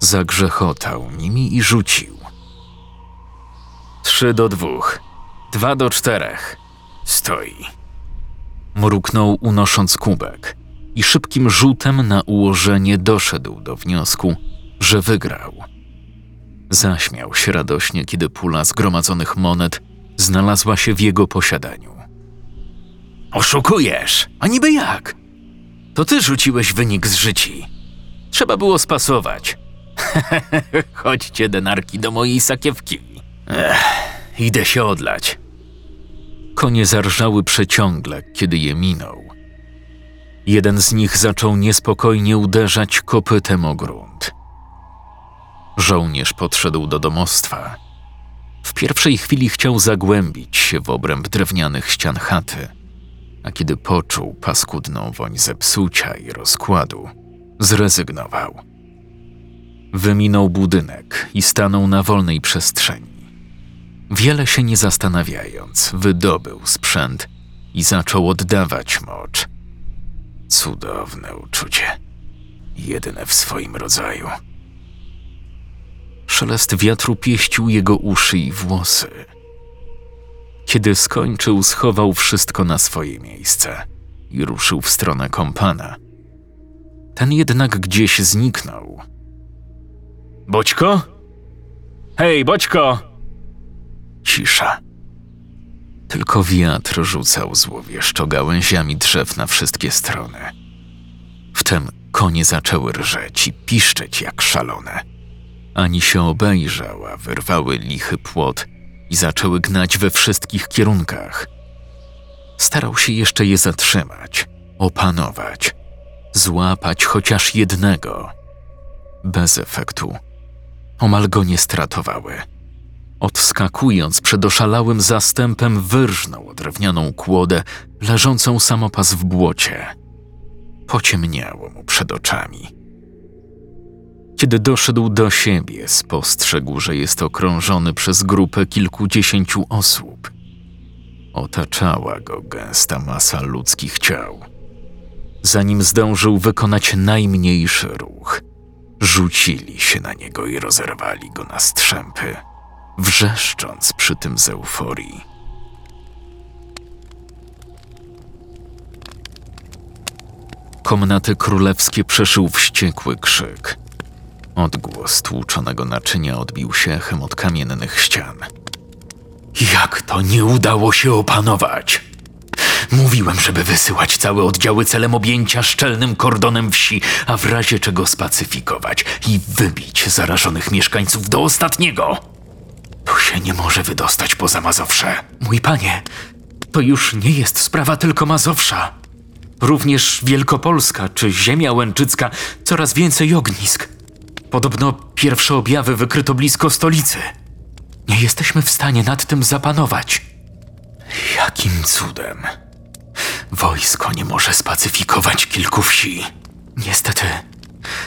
Zagrzechotał nimi i rzucił. Trzy do dwóch. Dwa do czterech. Stoi. Mruknął, unosząc kubek i szybkim rzutem na ułożenie doszedł do wniosku, że wygrał. Zaśmiał się radośnie, kiedy pula zgromadzonych monet znalazła się w jego posiadaniu. Oszukujesz! A niby jak? To ty rzuciłeś wynik z życi. Trzeba było spasować. Chodźcie, denarki, do mojej sakiewki. Ech, idę się odlać. Konie zarżały przeciągle, kiedy je minął. Jeden z nich zaczął niespokojnie uderzać kopytem o grunt. Żołnierz podszedł do domostwa. W pierwszej chwili chciał zagłębić się w obręb drewnianych ścian chaty, a kiedy poczuł paskudną woń zepsucia i rozkładu, zrezygnował. Wyminął budynek i stanął na wolnej przestrzeni. Wiele się nie zastanawiając, wydobył sprzęt i zaczął oddawać mocz. Cudowne uczucie, jedyne w swoim rodzaju. Szelest wiatru pieścił jego uszy i włosy. Kiedy skończył, schował wszystko na swoje miejsce i ruszył w stronę kompana. Ten jednak gdzieś zniknął. Boćko? Hej, Boćko! Cisza. Tylko wiatr rzucał złowieszczo gałęziami drzew na wszystkie strony. Wtem konie zaczęły rżeć i piszczeć jak szalone. Ani się obejrzał, a wyrwały lichy płot i zaczęły gnać we wszystkich kierunkach. Starał się jeszcze je zatrzymać, opanować, złapać chociaż jednego. Bez efektu. Omal go nie stratowały. Odskakując przed oszalałym zastępem, wyrżnął drewnianą kłodę leżącą samopas w błocie. Pociemniało mu przed oczami. Kiedy doszedł do siebie, spostrzegł, że jest okrążony przez grupę kilkudziesięciu osób. Otaczała go gęsta masa ludzkich ciał. Zanim zdążył wykonać najmniejszy ruch, rzucili się na niego i rozerwali go na strzępy, wrzeszcząc przy tym z euforii. Komnaty królewskie przeszył wściekły krzyk. Odgłos tłuczonego naczynia odbił się echem od kamiennych ścian. Jak to nie udało się opanować? Mówiłem, żeby wysyłać całe oddziały celem objęcia szczelnym kordonem wsi, a w razie czego spacyfikować i wybić zarażonych mieszkańców do ostatniego. Tu się nie może wydostać poza Mazowsze. Mój panie, to już nie jest sprawa tylko Mazowsza. Również Wielkopolska czy ziemia łęczycka coraz więcej ognisk. Podobno pierwsze objawy wykryto blisko stolicy. Nie jesteśmy w stanie nad tym zapanować. Jakim cudem? Wojsko nie może spacyfikować kilku wsi. Niestety,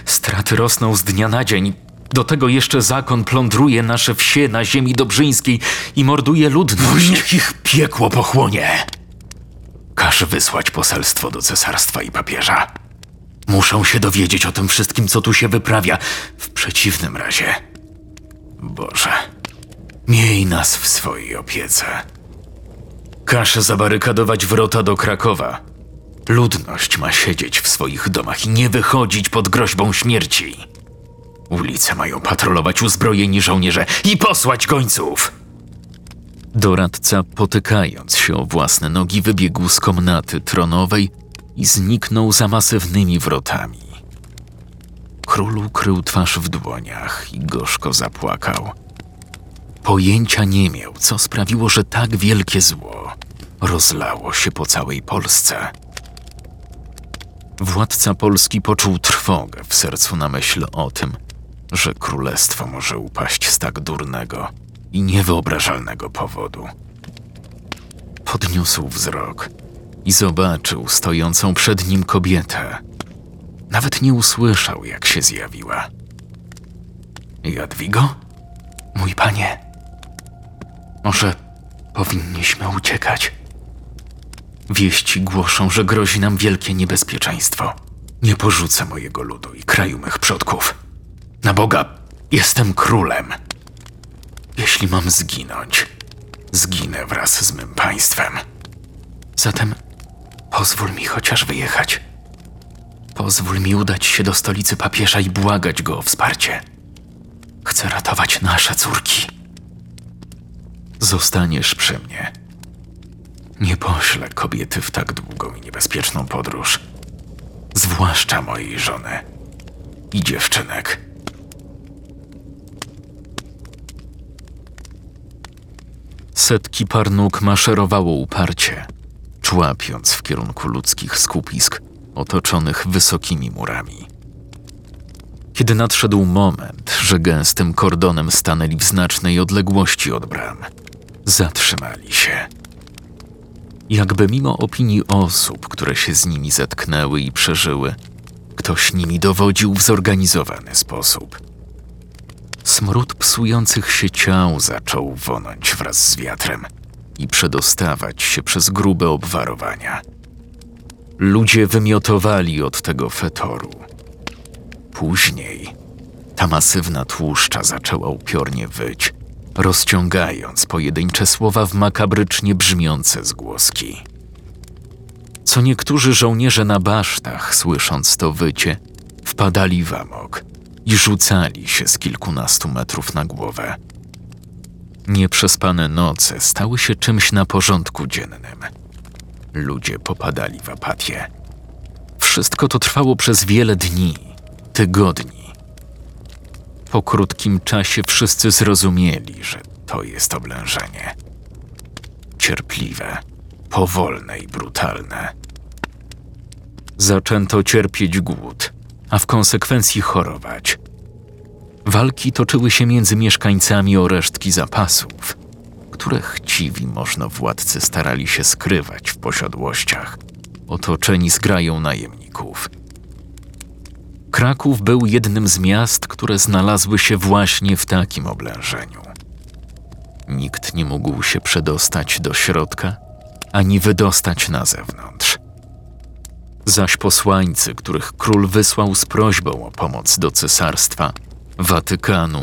straty rosną z dnia na dzień. Do tego jeszcze zakon plądruje nasze wsie na ziemi dobrzyńskiej i morduje ludność. Niech ich piekło pochłonie. Każ wysłać poselstwo do cesarstwa i papieża. Muszą się dowiedzieć o tym wszystkim, co tu się wyprawia. W przeciwnym razie. Boże, miej nas w swojej opiece. Każ zabarykadować wrota do Krakowa. Ludność ma siedzieć w swoich domach i nie wychodzić pod groźbą śmierci. Ulice mają patrolować uzbrojeni żołnierze i posłać gońców. Doradca, potykając się o własne nogi, wybiegł z komnaty tronowej i zniknął za masywnymi wrotami. Król ukrył twarz w dłoniach i gorzko zapłakał. Pojęcia nie miał, co sprawiło, że tak wielkie zło rozlało się po całej Polsce. Władca Polski poczuł trwogę w sercu na myśl o tym, że królestwo może upaść z tak durnego i niewyobrażalnego powodu. Podniósł wzrok i zobaczył stojącą przed nim kobietę. Nawet nie usłyszał, jak się zjawiła. Jadwigo? Mój panie, może powinniśmy uciekać? Wieści głoszą, że grozi nam wielkie niebezpieczeństwo. Nie porzucę mojego ludu i kraju mych przodków. Na Boga, jestem królem. Jeśli mam zginąć, zginę wraz z mym państwem. Zatem pozwól mi chociaż wyjechać. Pozwól mi udać się do stolicy papieża i błagać go o wsparcie. Chcę ratować nasze córki. Zostaniesz przy mnie. Nie poślę kobiety w tak długą i niebezpieczną podróż. Zwłaszcza mojej żony i dziewczynek. Setki par nóg maszerowało uparcie, człapiąc w kierunku ludzkich skupisk otoczonych wysokimi murami. Kiedy nadszedł moment, że gęstym kordonem stanęli w znacznej odległości od bram, zatrzymali się. Jakby mimo opinii osób, które się z nimi zetknęły i przeżyły, ktoś nimi dowodził w zorganizowany sposób. Smród psujących się ciał zaczął wonąć wraz z wiatrem i przedostawać się przez grube obwarowania. Ludzie wymiotowali od tego fetoru. Później ta masywna tłuszcza zaczęła upiornie wyć, rozciągając pojedyncze słowa w makabrycznie brzmiące zgłoski. Co niektórzy żołnierze na basztach, słysząc to wycie, wpadali w amok i rzucali się z kilkunastu metrów na głowę. Nieprzespane noce stały się czymś na porządku dziennym. Ludzie popadali w apatię. Wszystko to trwało przez wiele dni, tygodni. Po krótkim czasie wszyscy zrozumieli, że to jest oblężenie. Cierpliwe, powolne i brutalne. Zaczęto cierpieć głód, a w konsekwencji chorować. Walki toczyły się między mieszkańcami o resztki zapasów, które chciwi można władcy starali się skrywać w posiadłościach, otoczeni zgrają najemników. Kraków był jednym z miast, które znalazły się właśnie w takim oblężeniu. Nikt nie mógł się przedostać do środka, ani wydostać na zewnątrz. Zaś posłańcy, których król wysłał z prośbą o pomoc do cesarstwa, Watykanu,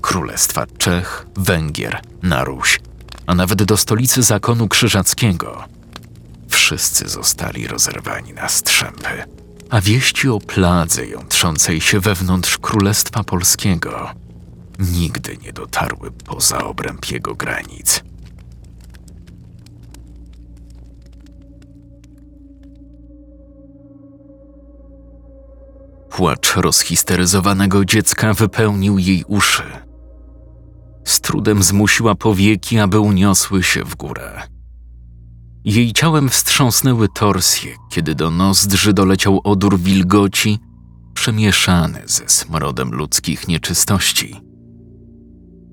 Królestwa Czech, Węgier, na Ruś, a nawet do stolicy zakonu krzyżackiego, wszyscy zostali rozerwani na strzępy a wieści o pladze jątrzącej się wewnątrz Królestwa Polskiego nigdy nie dotarły poza obręb jego granic. Płacz rozhisteryzowanego dziecka wypełnił jej uszy. Z trudem zmusiła powieki, aby uniosły się w górę. Jej ciałem wstrząsnęły torsje, kiedy do nozdrzy doleciał odór wilgoci, przemieszany ze smrodem ludzkich nieczystości.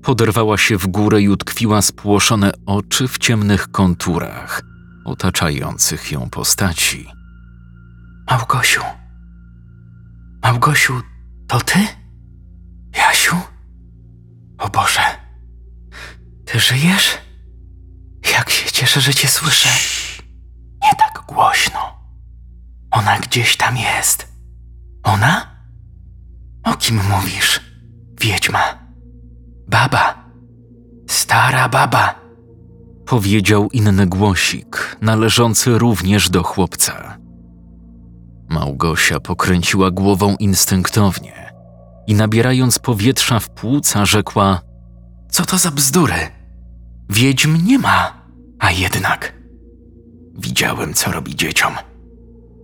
Poderwała się w górę i utkwiła spłoszone oczy w ciemnych konturach otaczających ją postaci. Małgosiu. Małgosiu, to ty? Jasiu? O Boże. Ty żyjesz? Jak się cieszę, że cię słyszę. Nie tak głośno. Ona gdzieś tam jest. Ona? O kim mówisz? Wiedźma. Baba. Stara baba. Powiedział inny głosik, należący również do chłopca. Małgosia pokręciła głową instynktownie i nabierając powietrza w płuca rzekła: Co to za bzdury? Wiedźm nie ma, a jednak. Widziałem, co robi dzieciom.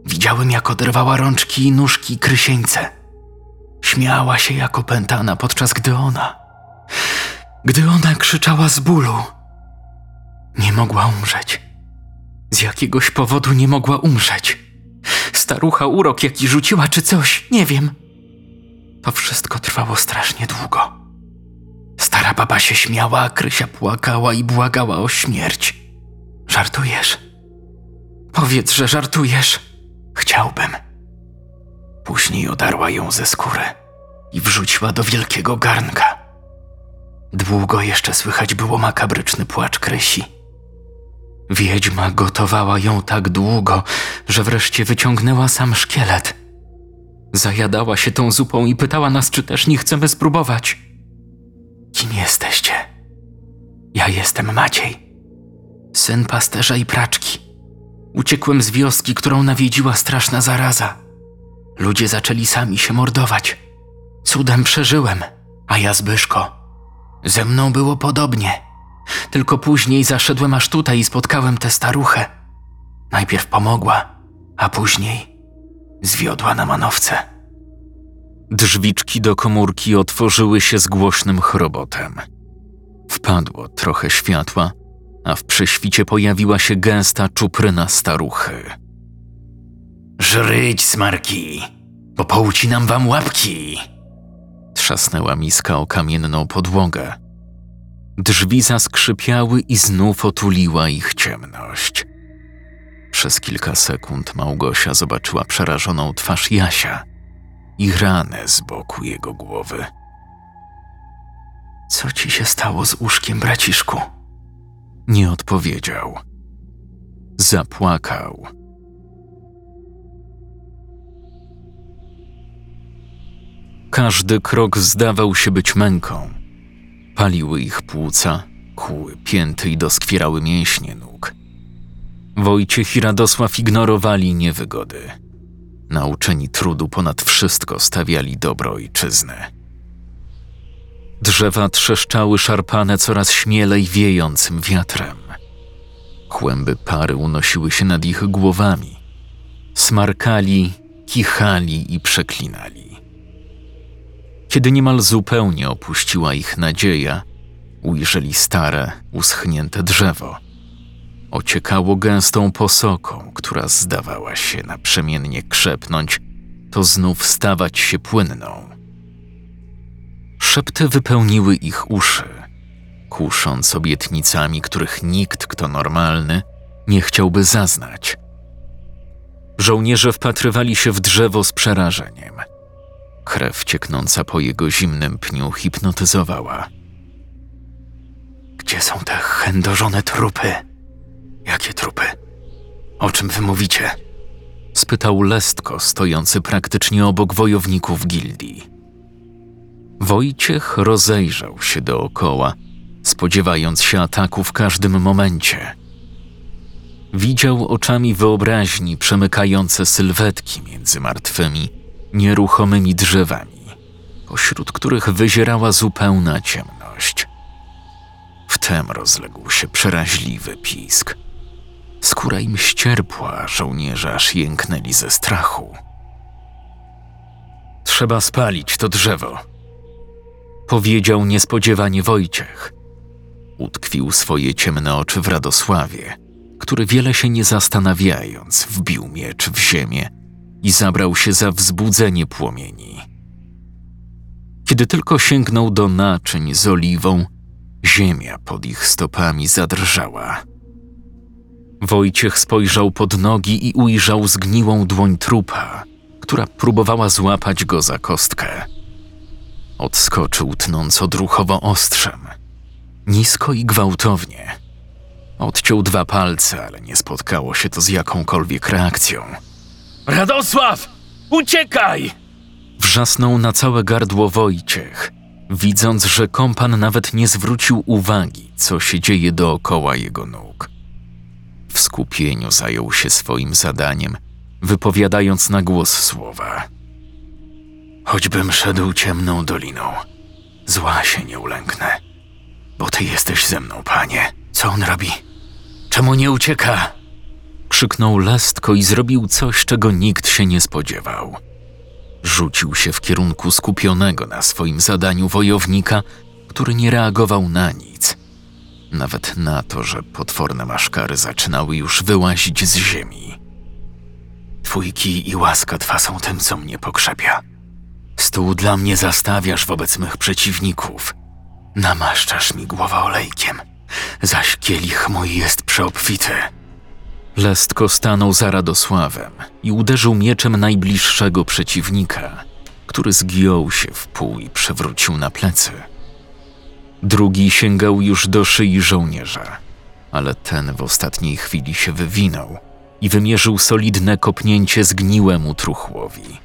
Widziałem, jak oderwała rączki i nóżki krysieńce. Śmiała się jak opętana, podczas gdy ona. Gdy ona krzyczała z bólu. Nie mogła umrzeć. Z jakiegoś powodu nie mogła umrzeć. Starucha urok jaki rzuciła czy coś, nie wiem. To wszystko trwało strasznie długo. Stara baba się śmiała, a Krysia płakała i błagała o śmierć. Żartujesz? Powiedz, że żartujesz. Chciałbym. Później odarła ją ze skóry i wrzuciła do wielkiego garnka. Długo jeszcze słychać było makabryczny płacz Krysi. Wiedźma gotowała ją tak długo, że wreszcie wyciągnęła sam szkielet. Zajadała się tą zupą i pytała nas, czy też nie chcemy spróbować. Kim jesteście? Ja jestem Maciej, syn pasterza i praczki. Uciekłem z wioski, którą nawiedziła straszna zaraza. Ludzie zaczęli sami się mordować. Cudem przeżyłem, a ja Zbyszko. Ze mną było podobnie. Tylko później zaszedłem aż tutaj i spotkałem tę staruchę. Najpierw pomogła, a później zwiodła na manowce. Drzwiczki do komórki otworzyły się z głośnym chrobotem. Wpadło trochę światła, a w prześwicie pojawiła się gęsta czupryna staruchy. Żryć, smarki, bo poucinam wam łapki. Trzasnęła miska o kamienną podłogę. Drzwi zaskrzypiały i znów otuliła ich ciemność. Przez kilka sekund Małgosia zobaczyła przerażoną twarz Jasia i ranę z boku jego głowy. Co ci się stało z łóżkiem, braciszku? Nie odpowiedział. Zapłakał. Każdy krok zdawał się być męką. Paliły ich płuca, kłuły pięty i doskwierały mięśnie nóg. Wojciech i Radosław ignorowali niewygody. Nauczeni trudu ponad wszystko stawiali dobro ojczyzny. Drzewa trzeszczały szarpane coraz śmielej wiejącym wiatrem. Kłęby pary unosiły się nad ich głowami. Smarkali, kichali i przeklinali. Kiedy niemal zupełnie opuściła ich nadzieja, ujrzeli stare, uschnięte drzewo. Ociekało gęstą posoką, która zdawała się naprzemiennie krzepnąć, to znów stawać się płynną. Szepty wypełniły ich uszy, kusząc obietnicami, których nikt, kto normalny, nie chciałby zaznać. Żołnierze wpatrywali się w drzewo z przerażeniem. Krew cieknąca po jego zimnym pniu hipnotyzowała. Gdzie są te chędożone trupy? Jakie trupy? O czym wy mówicie? spytał Lestko, stojący praktycznie obok wojowników gildii. Wojciech rozejrzał się dookoła, spodziewając się ataku w każdym momencie. Widział oczami wyobraźni przemykające sylwetki między martwymi, nieruchomymi drzewami, pośród których wyzierała zupełna ciemność. Wtem rozległ się przeraźliwy pisk. Skóra im ścierpła, żołnierze aż jęknęli ze strachu. Trzeba spalić to drzewo. Powiedział niespodziewanie Wojciech. Utkwił swoje ciemne oczy w Radosławie, który wiele się nie zastanawiając wbił miecz w ziemię i zabrał się za wzbudzenie płomieni. Kiedy tylko sięgnął do naczyń z oliwą, ziemia pod ich stopami zadrżała. Wojciech spojrzał pod nogi i ujrzał zgniłą dłoń trupa, która próbowała złapać go za kostkę. Odskoczył tnąc odruchowo ostrzem. Nisko i gwałtownie. Odciął dwa palce, ale nie spotkało się to z jakąkolwiek reakcją. Radosław! Uciekaj! Wrzasnął na całe gardło Wojciech, widząc, że kompan nawet nie zwrócił uwagi, co się dzieje dookoła jego nóg. W skupieniu zajął się swoim zadaniem, wypowiadając na głos słowa. Choćbym szedł ciemną doliną, zła się nie ulęknę, bo ty jesteś ze mną, panie. Co on robi? Czemu nie ucieka? Krzyknął lestko i zrobił coś, czego nikt się nie spodziewał. Rzucił się w kierunku skupionego na swoim zadaniu wojownika, który nie reagował na nic. Nawet na to, że potworne maszkary zaczynały już wyłazić z ziemi. Twój kij i łaska twa są tym, co mnie pokrzepia. Stół dla mnie zastawiasz wobec mych przeciwników. Namaszczasz mi głowę olejkiem, zaś kielich mój jest przeobfity. Lestko stanął za Radosławem i uderzył mieczem najbliższego przeciwnika, który zgiął się w pół i przewrócił na plecy. Drugi sięgał już do szyi żołnierza, ale ten w ostatniej chwili się wywinął i wymierzył solidne kopnięcie zgniłemu truchłowi.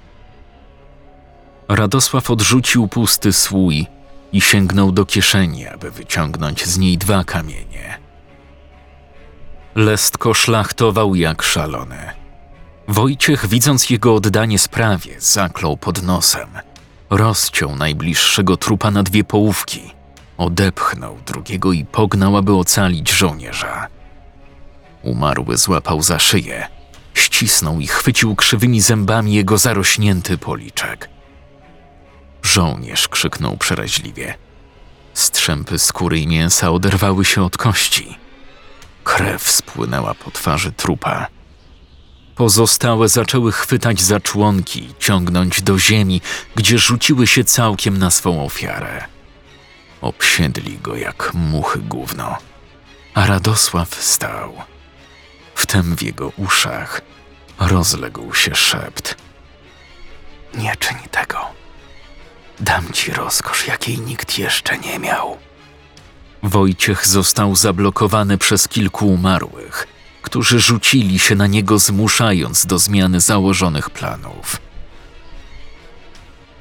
Radosław odrzucił pusty słój i sięgnął do kieszeni, aby wyciągnąć z niej dwa kamienie. Lestko szlachtował jak szalony. Wojciech, widząc jego oddanie sprawie, zaklął pod nosem. Rozciął najbliższego trupa na dwie połówki, odepchnął drugiego i pognał, aby ocalić żołnierza. Umarły złapał za szyję, ścisnął i chwycił krzywymi zębami jego zarośnięty policzek. Żołnierz krzyknął przeraźliwie. Strzępy skóry i mięsa oderwały się od kości. Krew spłynęła po twarzy trupa. Pozostałe zaczęły chwytać za członki ciągnąć do ziemi, gdzie rzuciły się całkiem na swą ofiarę. Obsiedli go jak muchy gówno. A Radosław stał. Wtem w jego uszach rozległ się szept. Nie czyń tego. Dam ci rozkosz, jakiej nikt jeszcze nie miał. Wojciech został zablokowany przez kilku umarłych, którzy rzucili się na niego, zmuszając do zmiany założonych planów.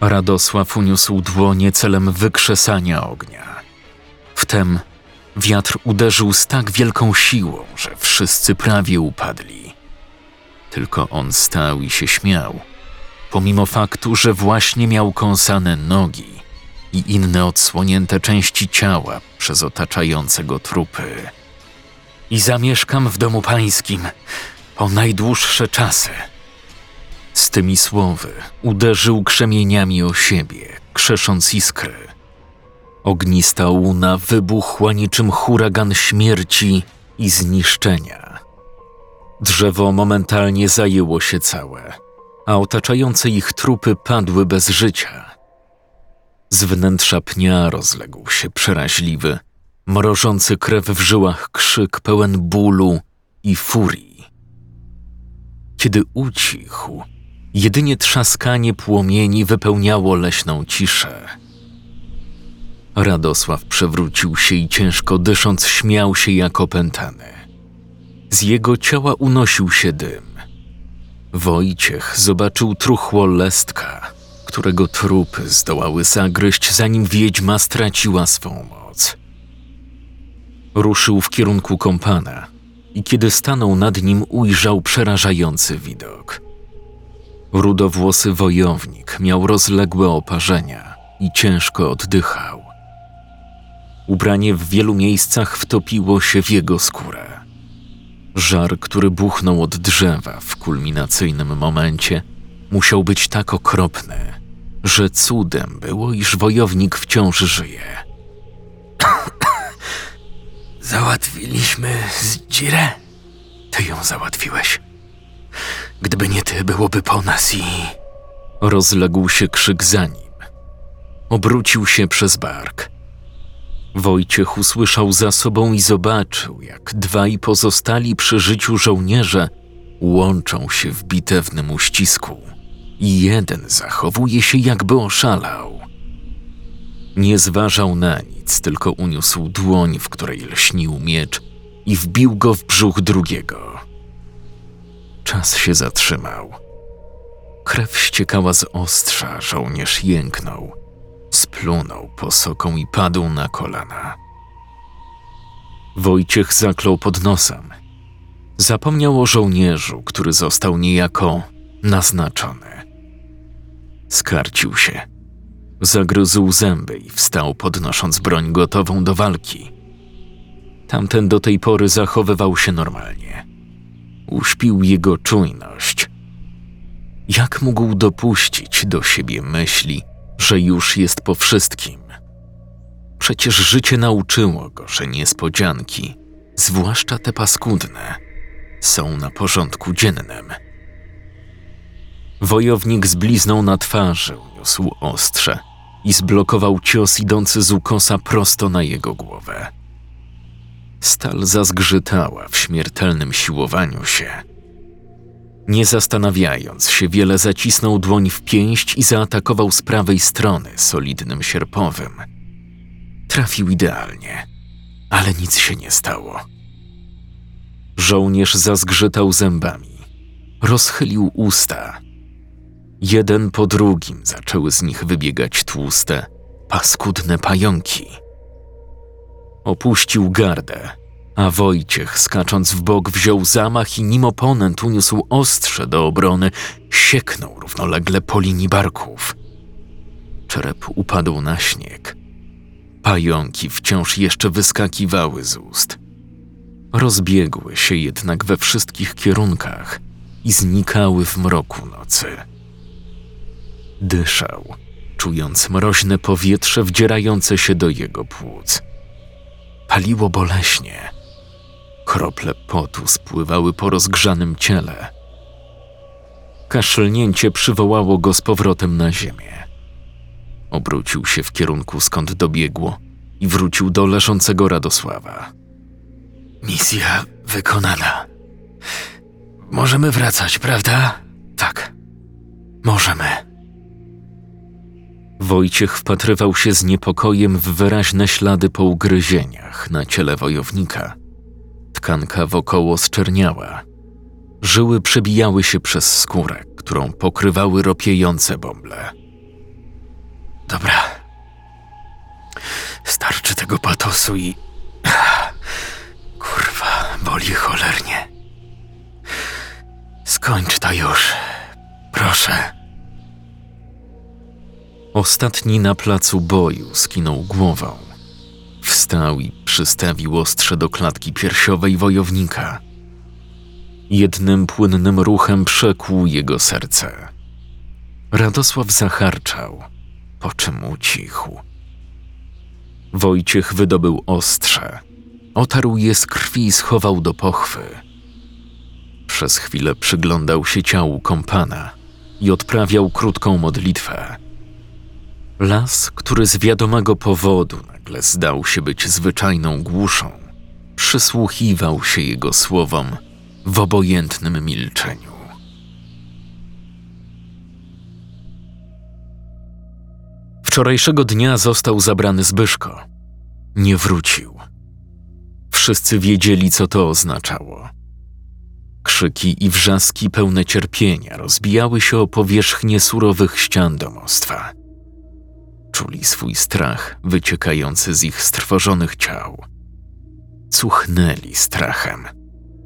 Radosław uniósł dłonie celem wykrzesania ognia. Wtem wiatr uderzył z tak wielką siłą, że wszyscy prawie upadli. Tylko on stał i się śmiał, pomimo faktu, że właśnie miał kąsane nogi i inne odsłonięte części ciała przez otaczające go trupy. I zamieszkam w domu pańskim po najdłuższe czasy. Z tymi słowy uderzył krzemieniami o siebie, krzesząc iskry. Ognista łuna wybuchła niczym huragan śmierci i zniszczenia. Drzewo momentalnie zajęło się całe, a otaczające ich trupy padły bez życia. Z wnętrza pnia rozległ się przeraźliwy, mrożący krew w żyłach krzyk pełen bólu i furii. Kiedy ucichł, jedynie trzaskanie płomieni wypełniało leśną ciszę. Radosław przewrócił się i ciężko dysząc śmiał się jak opętany. Z jego ciała unosił się dym. Wojciech zobaczył truchło lestka, którego trupy zdołały zagryźć, zanim wiedźma straciła swą moc. Ruszył w kierunku kompana i kiedy stanął nad nim, ujrzał przerażający widok. Rudowłosy wojownik miał rozległe oparzenia i ciężko oddychał. Ubranie w wielu miejscach wtopiło się w jego skórę. Żar, który buchnął od drzewa w kulminacyjnym momencie, musiał być tak okropny, że cudem było, iż wojownik wciąż żyje. Załatwiliśmy Zdzirę? Ty ją załatwiłeś. Gdyby nie ty, byłoby po nas i... Rozległ się krzyk za nim. Obrócił się przez bark. Wojciech usłyszał za sobą i zobaczył, jak dwaj pozostali przy życiu żołnierze łączą się w bitewnym uścisku jeden zachowuje się jakby oszalał. Nie zważał na nic, tylko uniósł dłoń, w której lśnił miecz i wbił go w brzuch drugiego. Czas się zatrzymał. Krew ściekała z ostrza, żołnierz jęknął. Splunął posoką i padł na kolana. Wojciech zaklął pod nosem. Zapomniał o żołnierzu, który został niejako naznaczony. Skarcił się. Zagryzł zęby i wstał, podnosząc broń gotową do walki. Tamten do tej pory zachowywał się normalnie. Uśpił jego czujność. Jak mógł dopuścić do siebie myśli, że już jest po wszystkim? Przecież życie nauczyło go, że niespodzianki, zwłaszcza te paskudne, są na porządku dziennym. Wojownik z blizną na twarzy uniósł ostrze i zblokował cios idący z ukosa prosto na jego głowę. Stal zazgrzytała w śmiertelnym siłowaniu się. Nie zastanawiając się, wiele zacisnął dłoń w pięść i zaatakował z prawej strony solidnym sierpowym. Trafił idealnie, ale nic się nie stało. Żołnierz zazgrzytał zębami, rozchylił usta. Jeden po drugim zaczęły z nich wybiegać tłuste, paskudne pająki. Opuścił gardę, a Wojciech, skacząc w bok, wziął zamach i nim oponent uniósł ostrze do obrony, sieknął równolegle po linii barków. Czerep upadł na śnieg. Pająki wciąż jeszcze wyskakiwały z ust. Rozbiegły się jednak we wszystkich kierunkach i znikały w mroku nocy. Dyszał, czując mroźne powietrze wdzierające się do jego płuc. Paliło boleśnie. Krople potu spływały po rozgrzanym ciele. Kaszlnięcie przywołało go z powrotem na ziemię. Obrócił się w kierunku skąd dobiegło i wrócił do leżącego Radosława. Misja wykonana. Możemy wracać, prawda? Tak. Możemy. Wojciech wpatrywał się z niepokojem w wyraźne ślady po ugryzieniach na ciele wojownika. Tkanka wokoło zczerniała. Żyły przebijały się przez skórę, którą pokrywały ropiejące bąble. Dobra. Starczy tego patosu i. Kurwa, boli cholernie. Skończ to już. Proszę. Ostatni na placu boju skinął głową. Wstał i przystawił ostrze do klatki piersiowej wojownika. Jednym płynnym ruchem przekłuł jego serce. Radosław zacharczał, po czym ucichł. Wojciech wydobył ostrze, otarł je z krwi i schował do pochwy. Przez chwilę przyglądał się ciału kompana i odprawiał krótką modlitwę. Las, który z wiadomego powodu nagle zdał się być zwyczajną głuszą, przysłuchiwał się jego słowom w obojętnym milczeniu. Wczorajszego dnia został zabrany Zbyszko. Nie wrócił. Wszyscy wiedzieli, co to oznaczało. Krzyki i wrzaski pełne cierpienia rozbijały się o powierzchnię surowych ścian domostwa. Czuli swój strach wyciekający z ich strwożonych ciał. Cuchnęli strachem,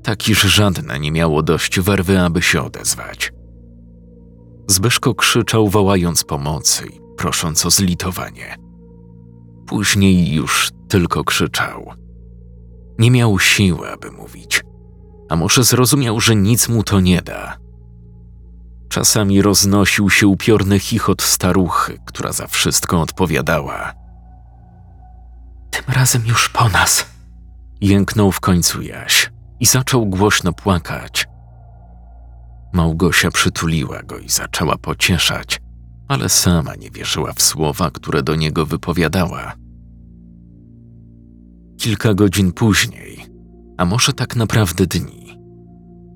tak iż żadne nie miało dość werwy, aby się odezwać. Zbyszko krzyczał, wołając pomocy i prosząc o zlitowanie. Później już tylko krzyczał. Nie miał siły, aby mówić, a może zrozumiał, że nic mu to nie da. Czasami roznosił się upiorny chichot staruchy, która za wszystko odpowiadała. Tym razem już po nas. Jęknął w końcu Jaś i zaczął głośno płakać. Małgosia przytuliła go i zaczęła pocieszać, ale sama nie wierzyła w słowa, które do niego wypowiadała. Kilka godzin później, a może tak naprawdę dni,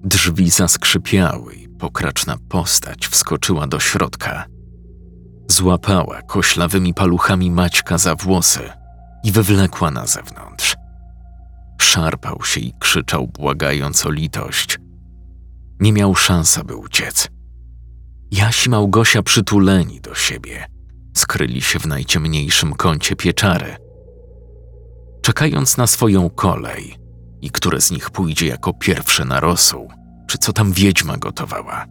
drzwi zaskrzypiały i pokraczna postać wskoczyła do środka. Złapała koślawymi paluchami Maćka za włosy i wywlekła na zewnątrz. Szarpał się i krzyczał, błagając o litość. Nie miał szans, aby uciec. Jaś i Małgosia przytuleni do siebie skryli się w najciemniejszym kącie pieczary. Czekając na swoją kolej i które z nich pójdzie jako pierwsze na rosół, czy co tam wiedźma gotowała.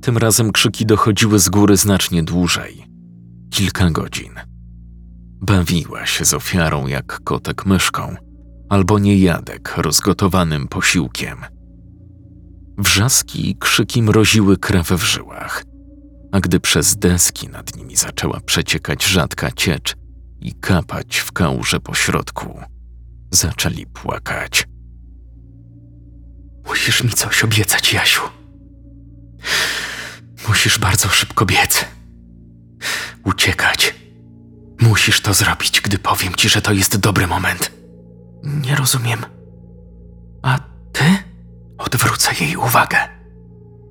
Tym razem krzyki dochodziły z góry znacznie dłużej kilka godzin. Bawiła się z ofiarą jak kotek myszką, albo niejadek rozgotowanym posiłkiem. Wrzaski i krzyki mroziły krew w żyłach, a gdy przez deski nad nimi zaczęła przeciekać rzadka ciecz i kapać w kałuże po środku, zaczęli płakać. Musisz mi coś obiecać, Jasiu. Musisz bardzo szybko biec. Uciekać. Musisz to zrobić, gdy powiem ci, że to jest dobry moment. Nie rozumiem. A ty? Odwrócę jej uwagę.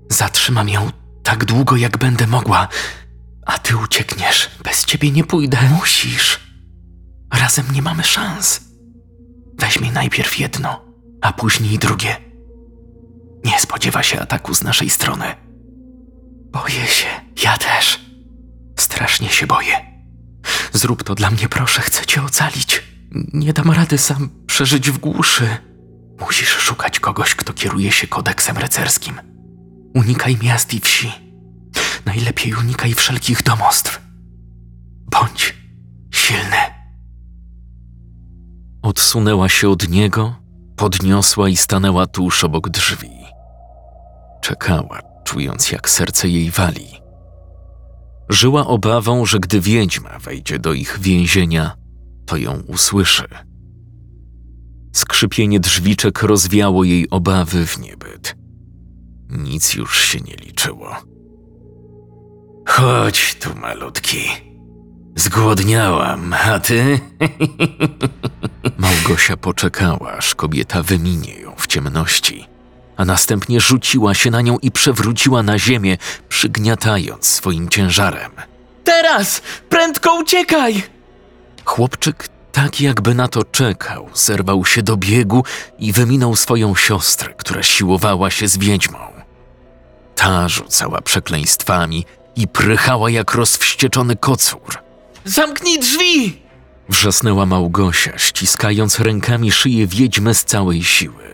Zatrzymam ją tak długo, jak będę mogła, a ty uciekniesz. Bez ciebie nie pójdę. Musisz. Razem nie mamy szans. Weźmie najpierw jedno, a później drugie. Nie spodziewa się ataku z naszej strony. Boję się. Ja też. Strasznie się boję. Zrób to dla mnie, proszę, chcę cię ocalić. Nie dam rady sam przeżyć w głuszy. Musisz szukać kogoś, kto kieruje się kodeksem rycerskim. Unikaj miast i wsi. Najlepiej unikaj wszelkich domostw. Bądź silny. Odsunęła się od niego, podniosła i stanęła tuż obok drzwi. Czekała, czując jak serce jej wali. Żyła obawą, że gdy wiedźma wejdzie do ich więzienia, to ją usłyszy. Skrzypienie drzwiczek rozwiało jej obawy w niebyt. Nic już się nie liczyło. Chodź tu, malutki. Zgłodniałam, a ty? Małgosia poczekała, aż kobieta wyminie ją w ciemności, a następnie rzuciła się na nią i przewróciła na ziemię, przygniatając swoim ciężarem. Teraz! Prędko uciekaj! Chłopczyk, tak jakby na to czekał, zerwał się do biegu i wyminął swoją siostrę, która siłowała się z wiedźmą. Ta rzucała przekleństwami i prychała jak rozwścieczony kocur. Zamknij drzwi! Wrzasnęła Małgosia, ściskając rękami szyję wiedźmy z całej siły.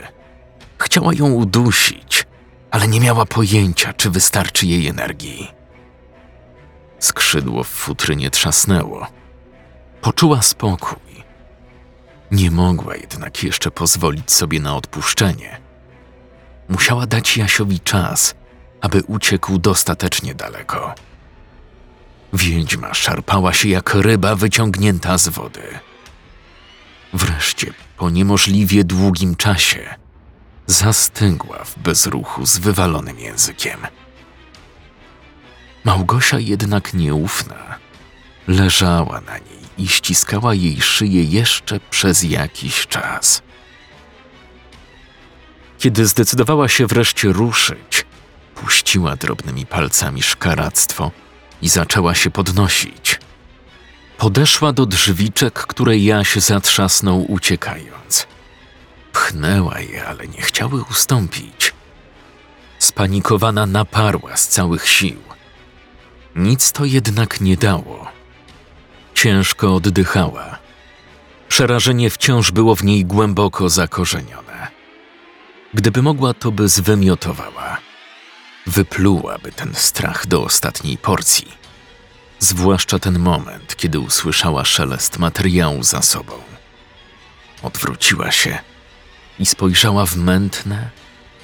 Chciała ją udusić, ale nie miała pojęcia, czy wystarczy jej energii. Skrzydło w futrynie trzasnęło. Poczuła spokój. Nie mogła jednak jeszcze pozwolić sobie na odpuszczenie. Musiała dać Jasiowi czas, aby uciekł dostatecznie daleko. Wiedźma szarpała się jak ryba wyciągnięta z wody. Wreszcie, po niemożliwie długim czasie, zastygła w bezruchu z wywalonym językiem. Małgosia jednak nieufna, leżała na niej i ściskała jej szyję jeszcze przez jakiś czas. Kiedy zdecydowała się wreszcie ruszyć, puściła drobnymi palcami szkaractwo i zaczęła się podnosić. Podeszła do drzwiczek, które Jaś zatrzasnął uciekając. Pchnęła je, ale nie chciały ustąpić. Spanikowana naparła z całych sił. Nic to jednak nie dało. Ciężko oddychała. Przerażenie wciąż było w niej głęboko zakorzenione. Gdyby mogła, to by zwymiotowała. Wyplułaby ten strach do ostatniej porcji. Zwłaszcza ten moment, kiedy usłyszała szelest materiału za sobą. Odwróciła się i spojrzała w mętne,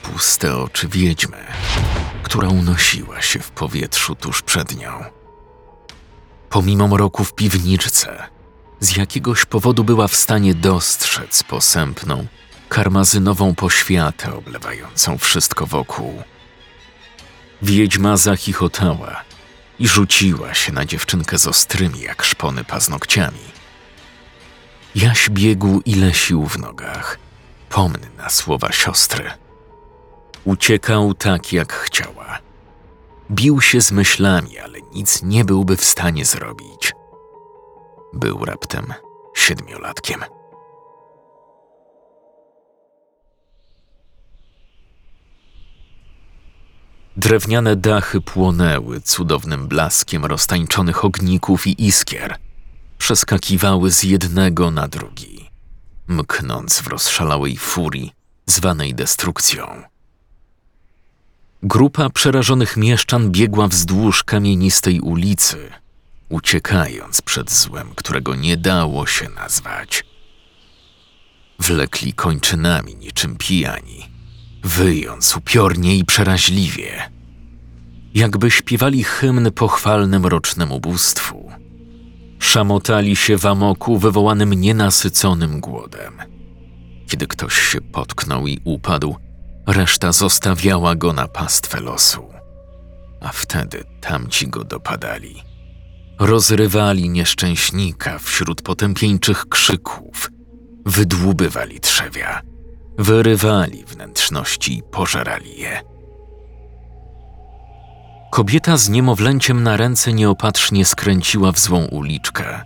puste oczy wiedźmy, która unosiła się w powietrzu tuż przed nią. Pomimo mroku w piwniczce, z jakiegoś powodu była w stanie dostrzec posępną, karmazynową poświatę oblewającą wszystko wokół. Wiedźma zachichotała i rzuciła się na dziewczynkę z ostrymi jak szpony paznokciami. Jaś biegł ile sił w nogach, pomny na słowa siostry. Uciekał tak, jak chciała. Bił się z myślami, ale nic nie byłby w stanie zrobić. Był raptem siedmiolatkiem. Drewniane dachy płonęły cudownym blaskiem roztańczonych ogników i iskier. Przeskakiwały z jednego na drugi, mknąc w rozszalałej furii, zwanej destrukcją. Grupa przerażonych mieszczan biegła wzdłuż kamienistej ulicy, uciekając przed złem, którego nie dało się nazwać. Wlekli kończynami niczym pijani, wyjąc upiornie i przeraźliwie, jakby śpiewali hymn pochwalny mrocznemu bóstwu. Szamotali się w amoku wywołanym nienasyconym głodem. Kiedy ktoś się potknął i upadł, reszta zostawiała go na pastwę losu. A wtedy tamci go dopadali. Rozrywali nieszczęśnika wśród potępieńczych krzyków, wydłubywali trzewia, wyrywali wnętrzności i pożerali je. Kobieta z niemowlęciem na ręce nieopatrznie skręciła w złą uliczkę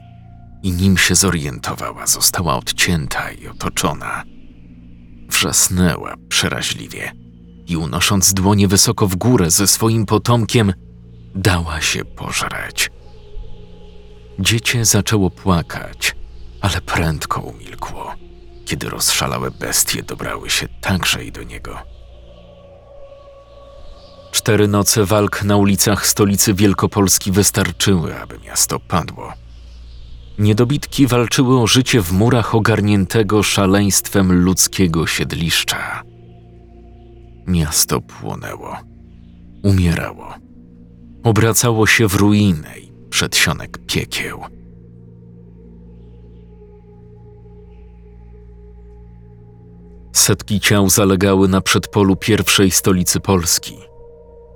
i nim się zorientowała, została odcięta i otoczona. Wrzasnęła przeraźliwie i unosząc dłonie wysoko w górę ze swoim potomkiem, dała się pożreć. Dziecię zaczęło płakać, ale prędko umilkło, kiedy rozszalałe bestie dobrały się także i do niego. Cztery noce walk na ulicach stolicy Wielkopolski wystarczyły, aby miasto padło. Niedobitki walczyły o życie w murach ogarniętego szaleństwem ludzkiego siedliszcza. Miasto płonęło, umierało, obracało się w ruinę i przedsionek piekieł. Setki ciał zalegały na przedpolu pierwszej stolicy Polski.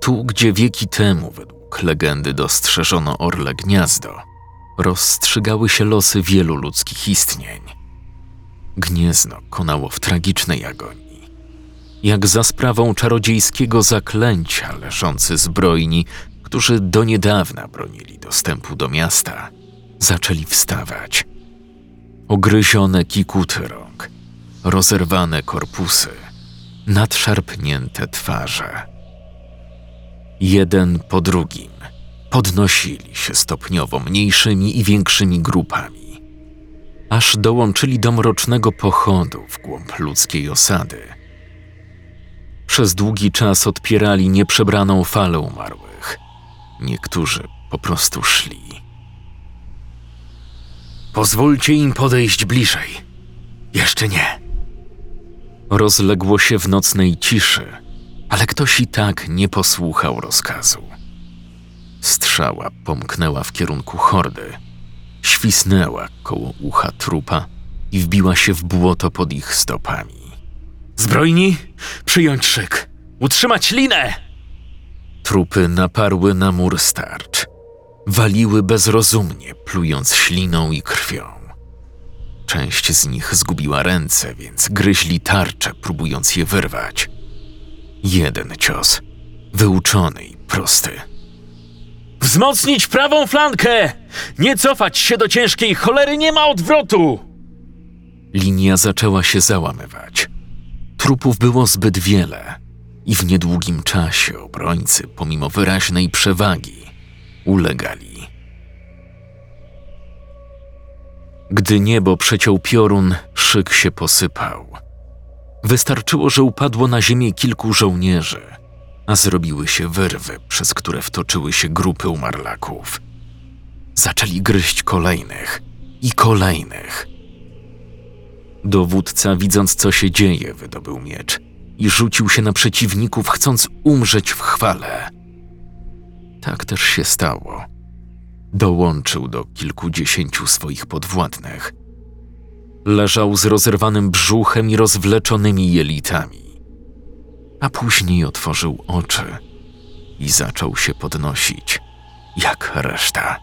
Tu, gdzie wieki temu, według legendy, dostrzeżono orle gniazdo, rozstrzygały się losy wielu ludzkich istnień. Gniezno konało w tragicznej agonii. Jak za sprawą czarodziejskiego zaklęcia leżący zbrojni, którzy do niedawna bronili dostępu do miasta, zaczęli wstawać. Ogryzione kikuty rąk, rozerwane korpusy, nadszarpnięte twarze. Jeden po drugim podnosili się stopniowo mniejszymi i większymi grupami, aż dołączyli do mrocznego pochodu w głąb ludzkiej osady. Przez długi czas odpierali nieprzebraną falę umarłych. Niektórzy po prostu szli. Pozwólcie im podejść bliżej. Jeszcze nie. Rozległo się w nocnej ciszy, ale ktoś i tak nie posłuchał rozkazu. Strzała pomknęła w kierunku hordy, świsnęła koło ucha trupa i wbiła się w błoto pod ich stopami. Zbrojni, przyjąć szyk, utrzymać linę! Trupy naparły na mur starcz. Waliły bezrozumnie, plując śliną i krwią. Część z nich zgubiła ręce, więc gryźli tarcze, próbując je wyrwać. Jeden cios, wyuczony i prosty. Wzmocnić prawą flankę! Nie cofać się do ciężkiej cholery, nie ma odwrotu! Linia zaczęła się załamywać. Trupów było zbyt wiele i w niedługim czasie obrońcy, pomimo wyraźnej przewagi, ulegali. Gdy niebo przeciął piorun, szyk się posypał. Wystarczyło, że upadło na ziemię kilku żołnierzy, a zrobiły się wyrwy, przez które wtoczyły się grupy umarlaków. Zaczęli gryźć kolejnych i kolejnych. Dowódca, widząc co się dzieje, wydobył miecz i rzucił się na przeciwników, chcąc umrzeć w chwale. Tak też się stało. Dołączył do kilkudziesięciu swoich podwładnych. Leżał z rozerwanym brzuchem i rozwleczonymi jelitami, a później otworzył oczy i zaczął się podnosić, jak reszta.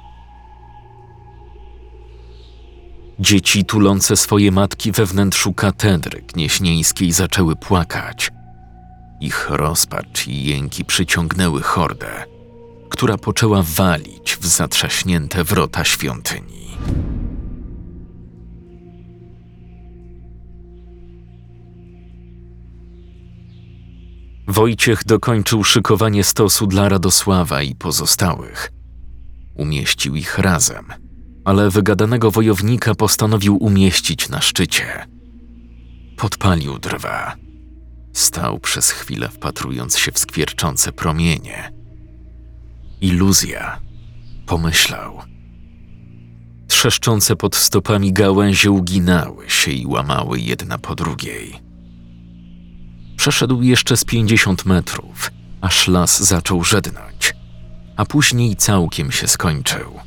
Dzieci tulące swoje matki we wnętrzu katedry gnieśnieńskiej zaczęły płakać. Ich rozpacz i jęki przyciągnęły hordę, która poczęła walić w zatrzaśnięte wrota świątyni. Wojciech dokończył szykowanie stosu dla Radosława i pozostałych. Umieścił ich razem, ale wygadanego wojownika postanowił umieścić na szczycie. Podpalił drwa. Stał przez chwilę wpatrując się w skwierczące promienie. Iluzja, pomyślał. Trzeszczące pod stopami gałęzie uginały się i łamały jedna po drugiej. Przeszedł jeszcze z pięćdziesiąt metrów, aż las zaczął żednąć, a później całkiem się skończył.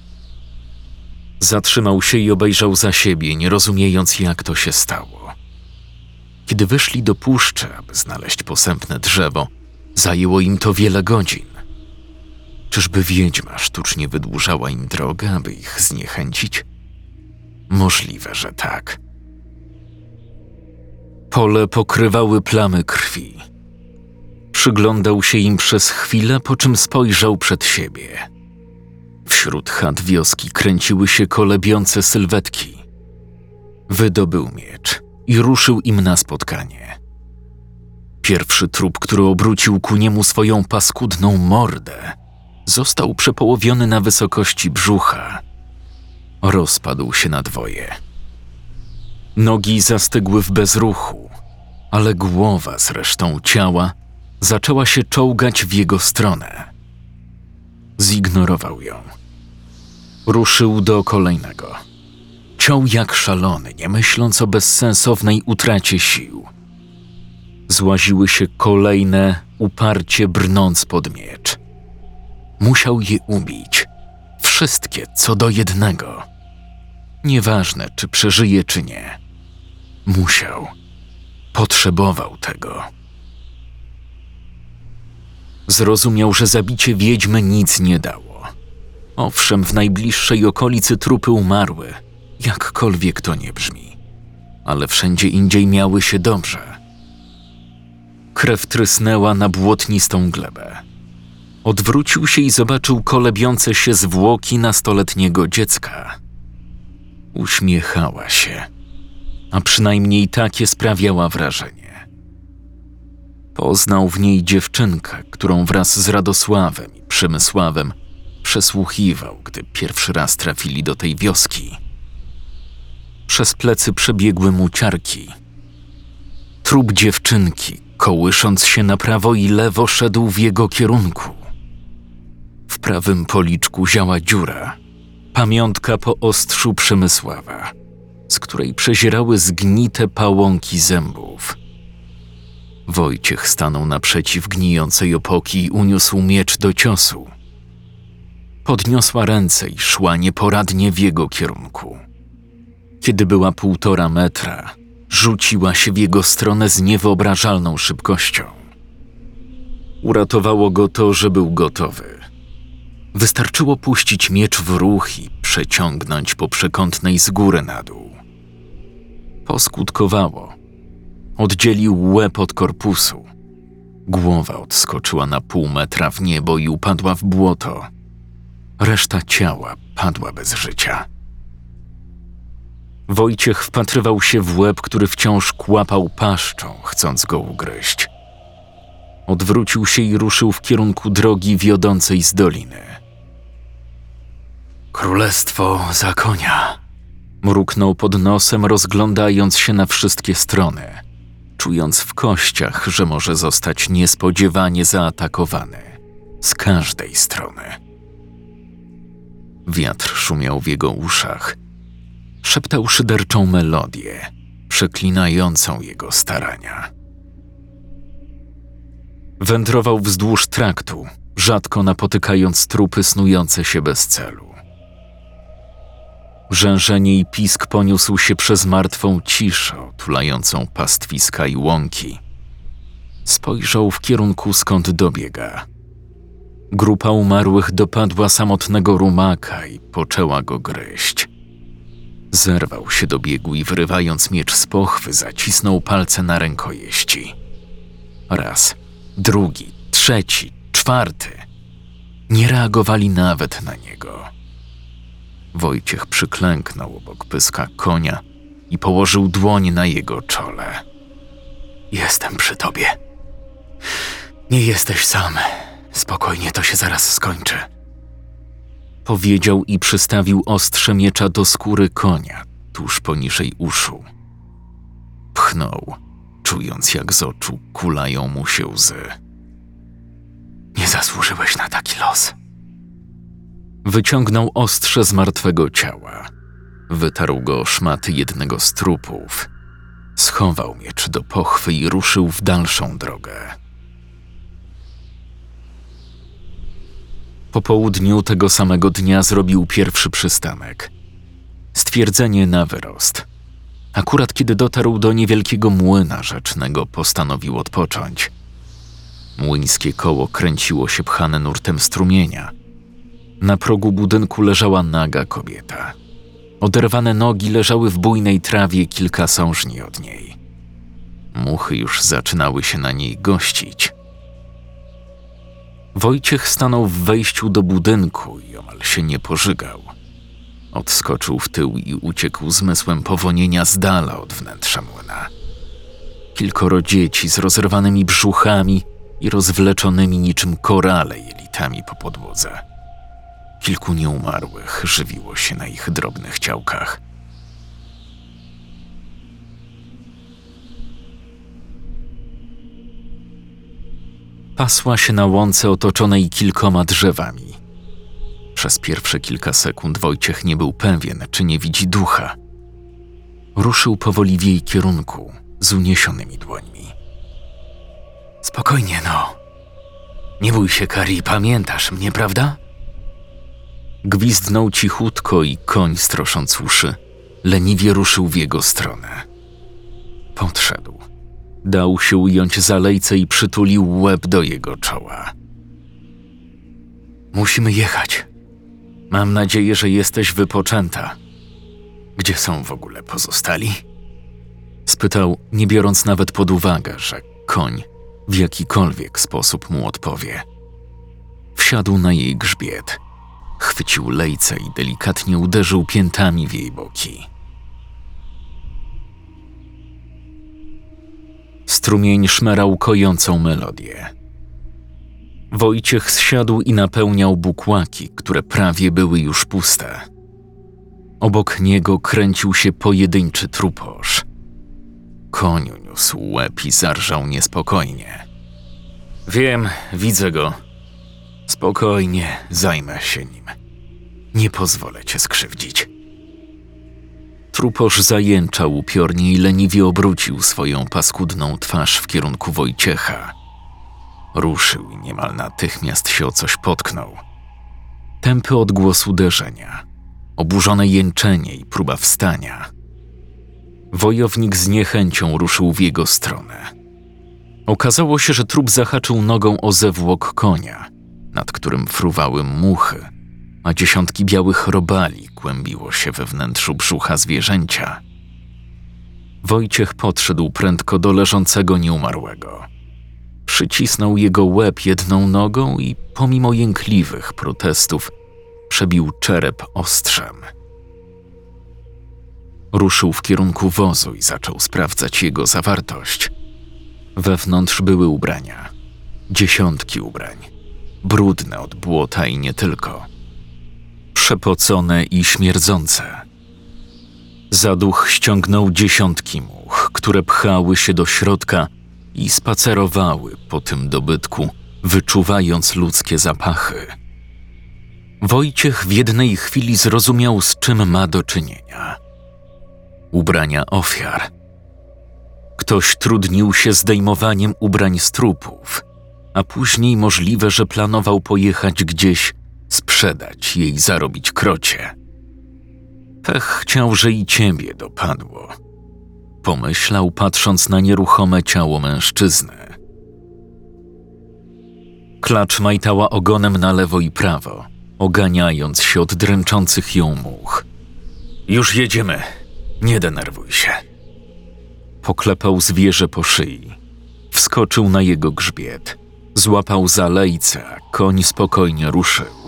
Zatrzymał się i obejrzał za siebie, nie rozumiejąc, jak to się stało. Kiedy wyszli do puszczy, aby znaleźć posępne drzewo, zajęło im to wiele godzin. Czyżby wiedźma sztucznie wydłużała im drogę, aby ich zniechęcić? Możliwe, że tak. Pole pokrywały plamy krwi. Przyglądał się im przez chwilę, po czym spojrzał przed siebie. Wśród chat wioski kręciły się kolebiące sylwetki. Wydobył miecz i ruszył im na spotkanie. Pierwszy trup, który obrócił ku niemu swoją paskudną mordę, został przepołowiony na wysokości brzucha. Rozpadł się na dwoje. Nogi zastygły w bezruchu, ale głowa z resztą ciała zaczęła się czołgać w jego stronę. Zignorował ją. Ruszył do kolejnego. Ciął jak szalony, nie myśląc o bezsensownej utracie sił. Złaziły się kolejne, uparcie brnąc pod miecz. Musiał je ubić. Wszystkie co do jednego. Nieważne, czy przeżyje, czy nie. Musiał. Potrzebował tego. Zrozumiał, że zabicie wiedźmy nic nie dało. Owszem, w najbliższej okolicy trupy umarły, jakkolwiek to nie brzmi, ale wszędzie indziej miały się dobrze. Krew trysnęła na błotnistą glebę. Odwrócił się i zobaczył kolebiące się zwłoki nastoletniego dziecka. Uśmiechała się, a przynajmniej takie sprawiała wrażenie. Poznał w niej dziewczynkę, którą wraz z Radosławem i Przemysławem przesłuchiwał, gdy pierwszy raz trafili do tej wioski. Przez plecy przebiegły mu ciarki. Trup dziewczynki, kołysząc się na prawo i lewo, szedł w jego kierunku. W prawym policzku ziała dziura, pamiątka po ostrzu Przemysława, z której przezierały zgnite pałąki zębów. Wojciech stanął naprzeciw gnijącej opoki i uniósł miecz do ciosu. Podniosła ręce i szła nieporadnie w jego kierunku. Kiedy była półtora metra, rzuciła się w jego stronę z niewyobrażalną szybkością. Uratowało go to, że był gotowy. Wystarczyło puścić miecz w ruch i przeciągnąć po przekątnej z góry na dół. Poskutkowało. Oddzielił łeb od korpusu. Głowa odskoczyła na pół metra w niebo i upadła w błoto. Reszta ciała padła bez życia. Wojciech wpatrywał się w łeb, który wciąż kłapał paszczą, chcąc go ugryźć. Odwrócił się i ruszył w kierunku drogi wiodącej z doliny. Królestwo za konia. Mruknął pod nosem, rozglądając się na wszystkie strony, czując w kościach, że może zostać niespodziewanie zaatakowany z każdej strony. Wiatr szumiał w jego uszach. Szeptał szyderczą melodię, przeklinającą jego starania. Wędrował wzdłuż traktu, rzadko napotykając trupy snujące się bez celu. Rzężenie i pisk poniósł się przez martwą ciszę otulającą pastwiska i łąki. Spojrzał w kierunku skąd dobiega. Grupa umarłych dopadła samotnego rumaka i poczęła go gryźć. Zerwał się do biegu i wyrywając miecz z pochwy, zacisnął palce na rękojeści. Raz, drugi, trzeci, czwarty. Nie reagowali nawet na niego. Wojciech przyklęknął obok pyska konia i położył dłoń na jego czole. Jestem przy tobie. Nie jesteś sam. Spokojnie, to się zaraz skończy. Powiedział i przystawił ostrze miecza do skóry konia, tuż poniżej uszu. Pchnął, czując jak z oczu kulają mu się łzy. Nie zasłużyłeś na taki los. Wyciągnął ostrze z martwego ciała. Wytarł go szmaty jednego z trupów. Schował miecz do pochwy i ruszył w dalszą drogę. Po południu tego samego dnia zrobił pierwszy przystanek. Stwierdzenie na wyrost. Akurat kiedy dotarł do niewielkiego młyna rzecznego, postanowił odpocząć. Młyńskie koło kręciło się pchane nurtem strumienia. Na progu budynku leżała naga kobieta. Oderwane nogi leżały w bujnej trawie kilka sążni od niej. Muchy już zaczynały się na niej gościć. Wojciech stanął w wejściu do budynku i omal się nie pożygał. Odskoczył w tył i uciekł zmysłem powonienia z dala od wnętrza młyna. Kilkoro dzieci z rozerwanymi brzuchami i rozwleczonymi niczym korale jelitami po podłodze. Kilku nieumarłych żywiło się na ich drobnych ciałkach. Pasła się na łące otoczonej kilkoma drzewami. Przez pierwsze kilka sekund Wojciech nie był pewien, czy nie widzi ducha. Ruszył powoli w jej kierunku, z uniesionymi dłońmi. Spokojnie, no. Nie bój się, Kari, pamiętasz mnie, prawda? Gwizdnął cichutko i koń, strosząc uszy, leniwie ruszył w jego stronę. Podszedł. Dał się ująć za lejce i przytulił łeb do jego czoła. Musimy jechać. Mam nadzieję, że jesteś wypoczęta. Gdzie są w ogóle pozostali? Spytał, nie biorąc nawet pod uwagę, że koń w jakikolwiek sposób mu odpowie. Wsiadł na jej grzbiet, chwycił lejce i delikatnie uderzył piętami w jej boki. Strumień szmerał kojącą melodię. Wojciech zsiadł i napełniał bukłaki, które prawie były już puste. Obok niego kręcił się pojedynczy truposz. Koniu niósł łeb i zarżał niespokojnie. Wiem, widzę go. Spokojnie, zajmę się nim. Nie pozwolę cię skrzywdzić. Truposz zajęczał upiornie i leniwie obrócił swoją paskudną twarz w kierunku Wojciecha. Ruszył i niemal natychmiast się o coś potknął. Tępy odgłos uderzenia, oburzone jęczenie i próba wstania. Wojownik z niechęcią ruszył w jego stronę. Okazało się, że trup zahaczył nogą o zewłok konia, nad którym fruwały muchy, a dziesiątki białych robali kłębiło się we wnętrzu brzucha zwierzęcia. Wojciech podszedł prędko do leżącego nieumarłego. Przycisnął jego łeb jedną nogą i pomimo jękliwych protestów przebił czerep ostrzem. Ruszył w kierunku wozu i zaczął sprawdzać jego zawartość. Wewnątrz były ubrania. Dziesiątki ubrań. Brudne od błota i nie tylko. Przepocone i śmierdzące. Zaduch ściągnął dziesiątki much, które pchały się do środka i spacerowały po tym dobytku, wyczuwając ludzkie zapachy. Wojciech w jednej chwili zrozumiał, z czym ma do czynienia. Ubrania ofiar. Ktoś trudnił się zdejmowaniem ubrań z trupów. A później możliwe, że planował pojechać gdzieś, sprzedać jej zarobić krocie. Pech chciał, że i ciebie dopadło. Pomyślał, patrząc na nieruchome ciało mężczyzny. Klacz majtała ogonem na lewo i prawo, oganiając się od dręczących ją much. Już jedziemy. Nie denerwuj się. Poklepał zwierzę po szyi. Wskoczył na jego grzbiet. Złapał za lejce, koń spokojnie ruszył.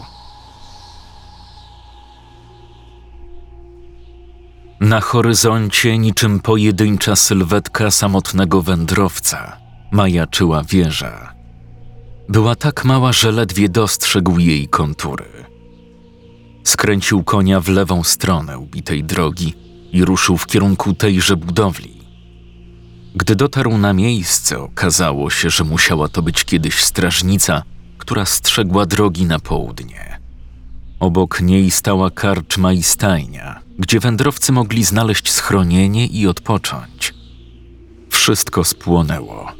Na horyzoncie, niczym pojedyncza sylwetka samotnego wędrowca, majaczyła wieża. Była tak mała, że ledwie dostrzegł jej kontury. Skręcił konia w lewą stronę ubitej drogi i ruszył w kierunku tejże budowli. Gdy dotarł na miejsce, okazało się, że musiała to być kiedyś strażnica, która strzegła drogi na południe. Obok niej stała karczma i stajnia, gdzie wędrowcy mogli znaleźć schronienie i odpocząć. Wszystko spłonęło,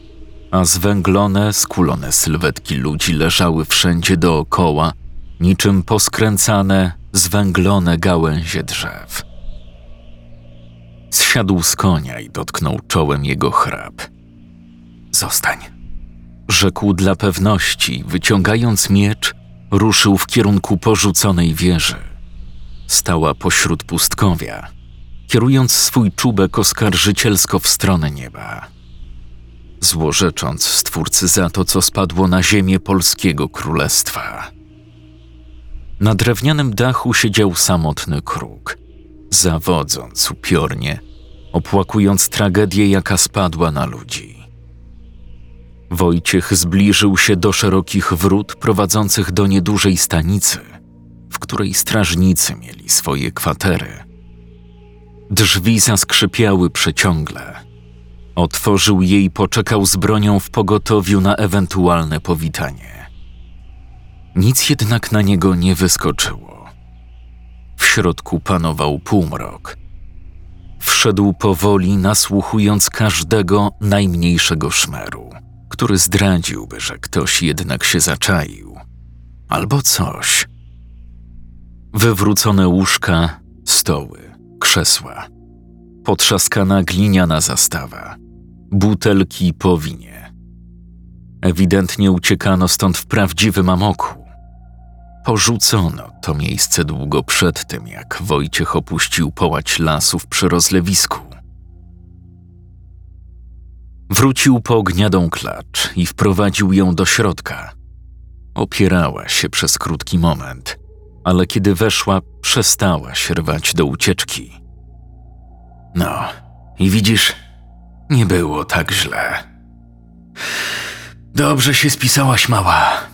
a zwęglone, skulone sylwetki ludzi leżały wszędzie dookoła, niczym poskręcane, zwęglone gałęzie drzew. Zsiadł z konia i dotknął czołem jego chrap. Zostań, rzekł dla pewności, wyciągając miecz, ruszył w kierunku porzuconej wieży. Stała pośród pustkowia, kierując swój czubek oskarżycielsko w stronę nieba. Złorzecząc stwórcy za to, co spadło na ziemię polskiego królestwa. Na drewnianym dachu siedział samotny kruk, zawodząc upiornie, opłakując tragedię, jaka spadła na ludzi. Wojciech zbliżył się do szerokich wrót prowadzących do niedużej stanicy, w której strażnicy mieli swoje kwatery. Drzwi zaskrzypiały przeciągle. Otworzył je i poczekał z bronią w pogotowiu na ewentualne powitanie. Nic jednak na niego nie wyskoczyło. W środku panował półmrok. Wszedł powoli, nasłuchując każdego najmniejszego szmeru, który zdradziłby, że ktoś jednak się zaczaił. Albo coś. Wywrócone łóżka, stoły, krzesła, potrzaskana gliniana zastawa, butelki po winie. Ewidentnie uciekano stąd w prawdziwym amoku. Porzucono to miejsce długo przed tym, jak Wojciech opuścił połać lasów przy rozlewisku. Wrócił po gniadą klacz i wprowadził ją do środka. Opierała się przez krótki moment, ale kiedy weszła, przestała się rwać do ucieczki. No, i widzisz, nie było tak źle. Dobrze się spisałaś, mała.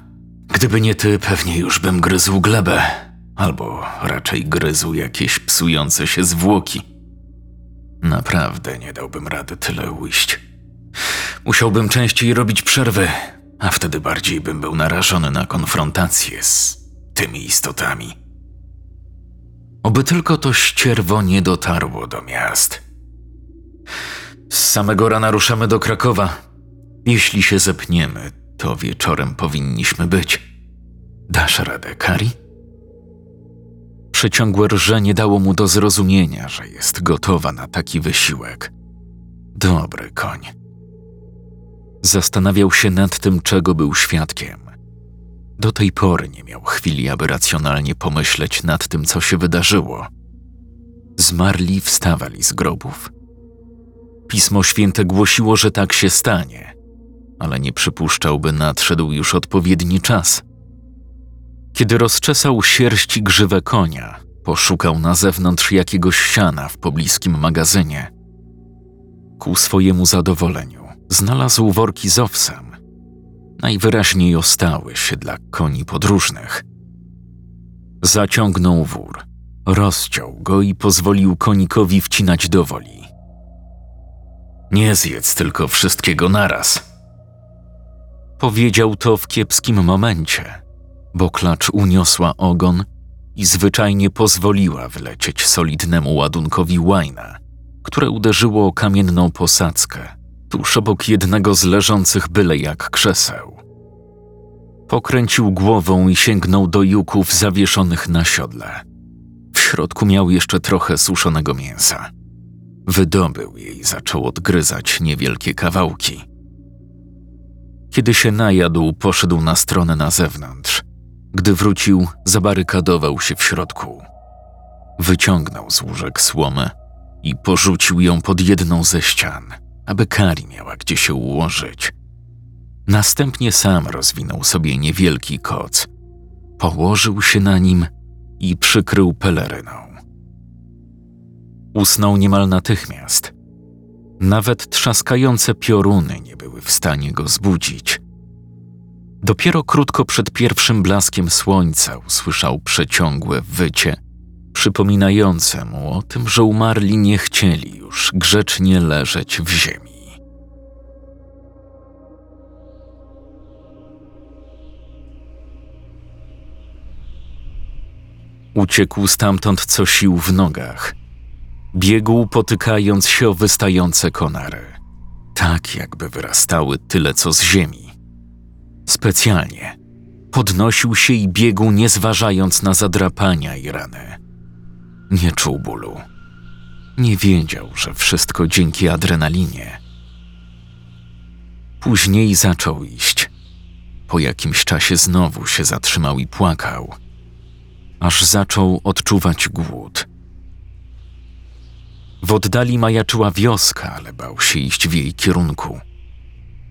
Gdyby nie ty, pewnie już bym gryzł glebę, albo raczej gryzł jakieś psujące się zwłoki. Naprawdę nie dałbym rady tyle ujść. Musiałbym częściej robić przerwy, a wtedy bardziej bym był narażony na konfrontację z tymi istotami. Oby tylko to ścierwo nie dotarło do miast. Z samego rana ruszamy do Krakowa. Jeśli się zepniemy, to wieczorem powinniśmy być. Dasz radę, Kari? Przeciągłe rżenie dało mu do zrozumienia, że jest gotowa na taki wysiłek. Dobry koń. Zastanawiał się nad tym, czego był świadkiem. Do tej pory nie miał chwili, aby racjonalnie pomyśleć nad tym, co się wydarzyło. Zmarli wstawali z grobów. Pismo Święte głosiło, że tak się stanie, ale nie przypuszczał, by nadszedł już odpowiedni czas. Kiedy rozczesał sierści grzywę konia, poszukał na zewnątrz jakiegoś siana w pobliskim magazynie. Ku swojemu zadowoleniu znalazł worki z owsem. Najwyraźniej ostały się dla koni podróżnych. Zaciągnął wór, rozciął go i pozwolił konikowi wcinać do woli. Nie zjedz tylko wszystkiego naraz. Powiedział to w kiepskim momencie, bo klacz uniosła ogon i zwyczajnie pozwoliła wlecieć solidnemu ładunkowi łajna, które uderzyło o kamienną posadzkę tuż obok jednego z leżących byle jak krzeseł. Pokręcił głową i sięgnął do juków zawieszonych na siodle. W środku miał jeszcze trochę suszonego mięsa. Wydobył je i zaczął odgryzać niewielkie kawałki. Kiedy się najadł, poszedł na stronę na zewnątrz. Gdy wrócił, zabarykadował się w środku. Wyciągnął z łóżek słomę i porzucił ją pod jedną ze ścian, aby Kari miała gdzie się ułożyć. Następnie sam rozwinął sobie niewielki koc, położył się na nim i przykrył peleryną. Usnął niemal natychmiast. Nawet trzaskające pioruny nie były w stanie go zbudzić. Dopiero krótko przed pierwszym blaskiem słońca usłyszał przeciągłe wycie, przypominające mu o tym, że umarli nie chcieli już grzecznie leżeć w ziemi. Uciekł stamtąd co sił w nogach. Biegł potykając się o wystające konary. Tak jakby wyrastały tyle co z ziemi. Specjalnie. Podnosił się i biegł nie zważając na zadrapania i rany. Nie czuł bólu. Nie wiedział, że wszystko dzięki adrenalinie. Później zaczął iść. Po jakimś czasie znowu się zatrzymał i płakał, aż zaczął odczuwać głód. W oddali majaczyła wioska, ale bał się iść w jej kierunku.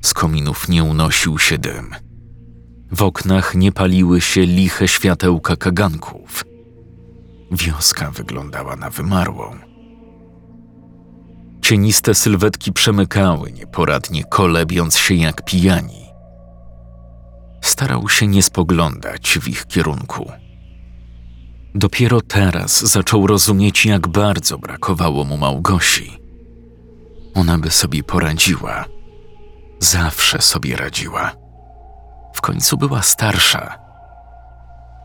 Z kominów nie unosił się dym. W oknach nie paliły się liche światełka kaganków. Wioska wyglądała na wymarłą. Cieniste sylwetki przemykały, nieporadnie kolebiąc się jak pijani. Starał się nie spoglądać w ich kierunku. Dopiero teraz zaczął rozumieć, jak bardzo brakowało mu Małgosi. Ona by sobie poradziła. Zawsze sobie radziła. W końcu była starsza.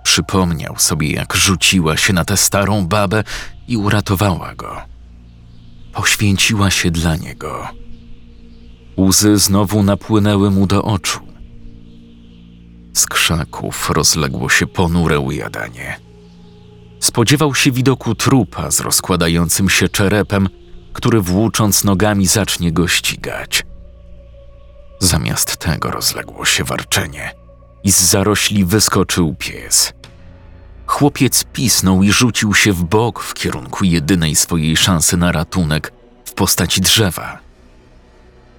Przypomniał sobie, jak rzuciła się na tę starą babę i uratowała go. Poświęciła się dla niego. Łzy znowu napłynęły mu do oczu. Z krzaków rozległo się ponure ujadanie. Spodziewał się widoku trupa z rozkładającym się czerepem, który włócząc nogami zacznie go ścigać. Zamiast tego rozległo się warczenie i z zarośli wyskoczył pies. Chłopiec pisnął i rzucił się w bok w kierunku jedynej swojej szansy na ratunek w postaci drzewa.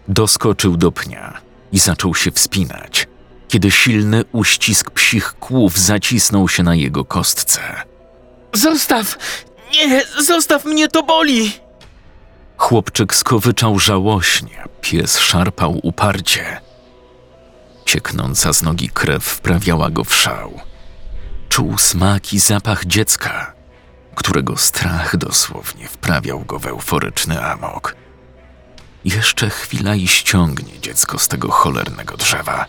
Doskoczył do pnia i zaczął się wspinać, kiedy silny uścisk psich kłów zacisnął się na jego kostce. Zostaw! Nie, zostaw mnie, to boli! Chłopczyk skowyczał żałośnie, pies szarpał uparcie. Cieknąca z nogi krew wprawiała go w szał. Czuł smak i zapach dziecka, którego strach dosłownie wprawiał go w euforyczny amok. Jeszcze chwila i ściągnie dziecko z tego cholernego drzewa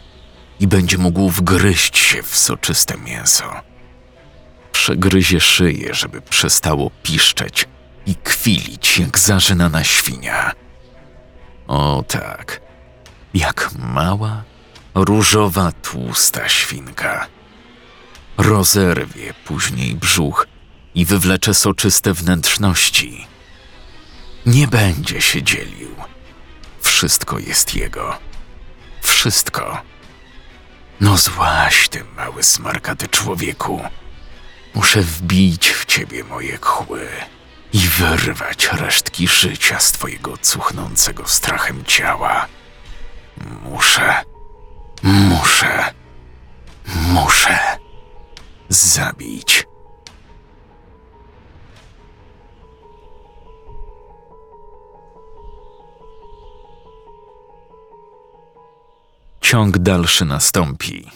i będzie mógł wgryźć się w soczyste mięso. Przegryzie szyję, żeby przestało piszczeć i kwilić jak zażynana świnia. O tak, jak mała, różowa, tłusta świnka. Rozerwie później brzuch i wywlecze soczyste wnętrzności. Nie będzie się dzielił. Wszystko jest jego. Wszystko. No złaś ty, mały smarkaty człowieku. Muszę wbić w ciebie moje kły i wyrwać resztki życia z twojego cuchnącego strachem ciała. Muszę, muszę, muszę zabić. Ciąg dalszy nastąpi.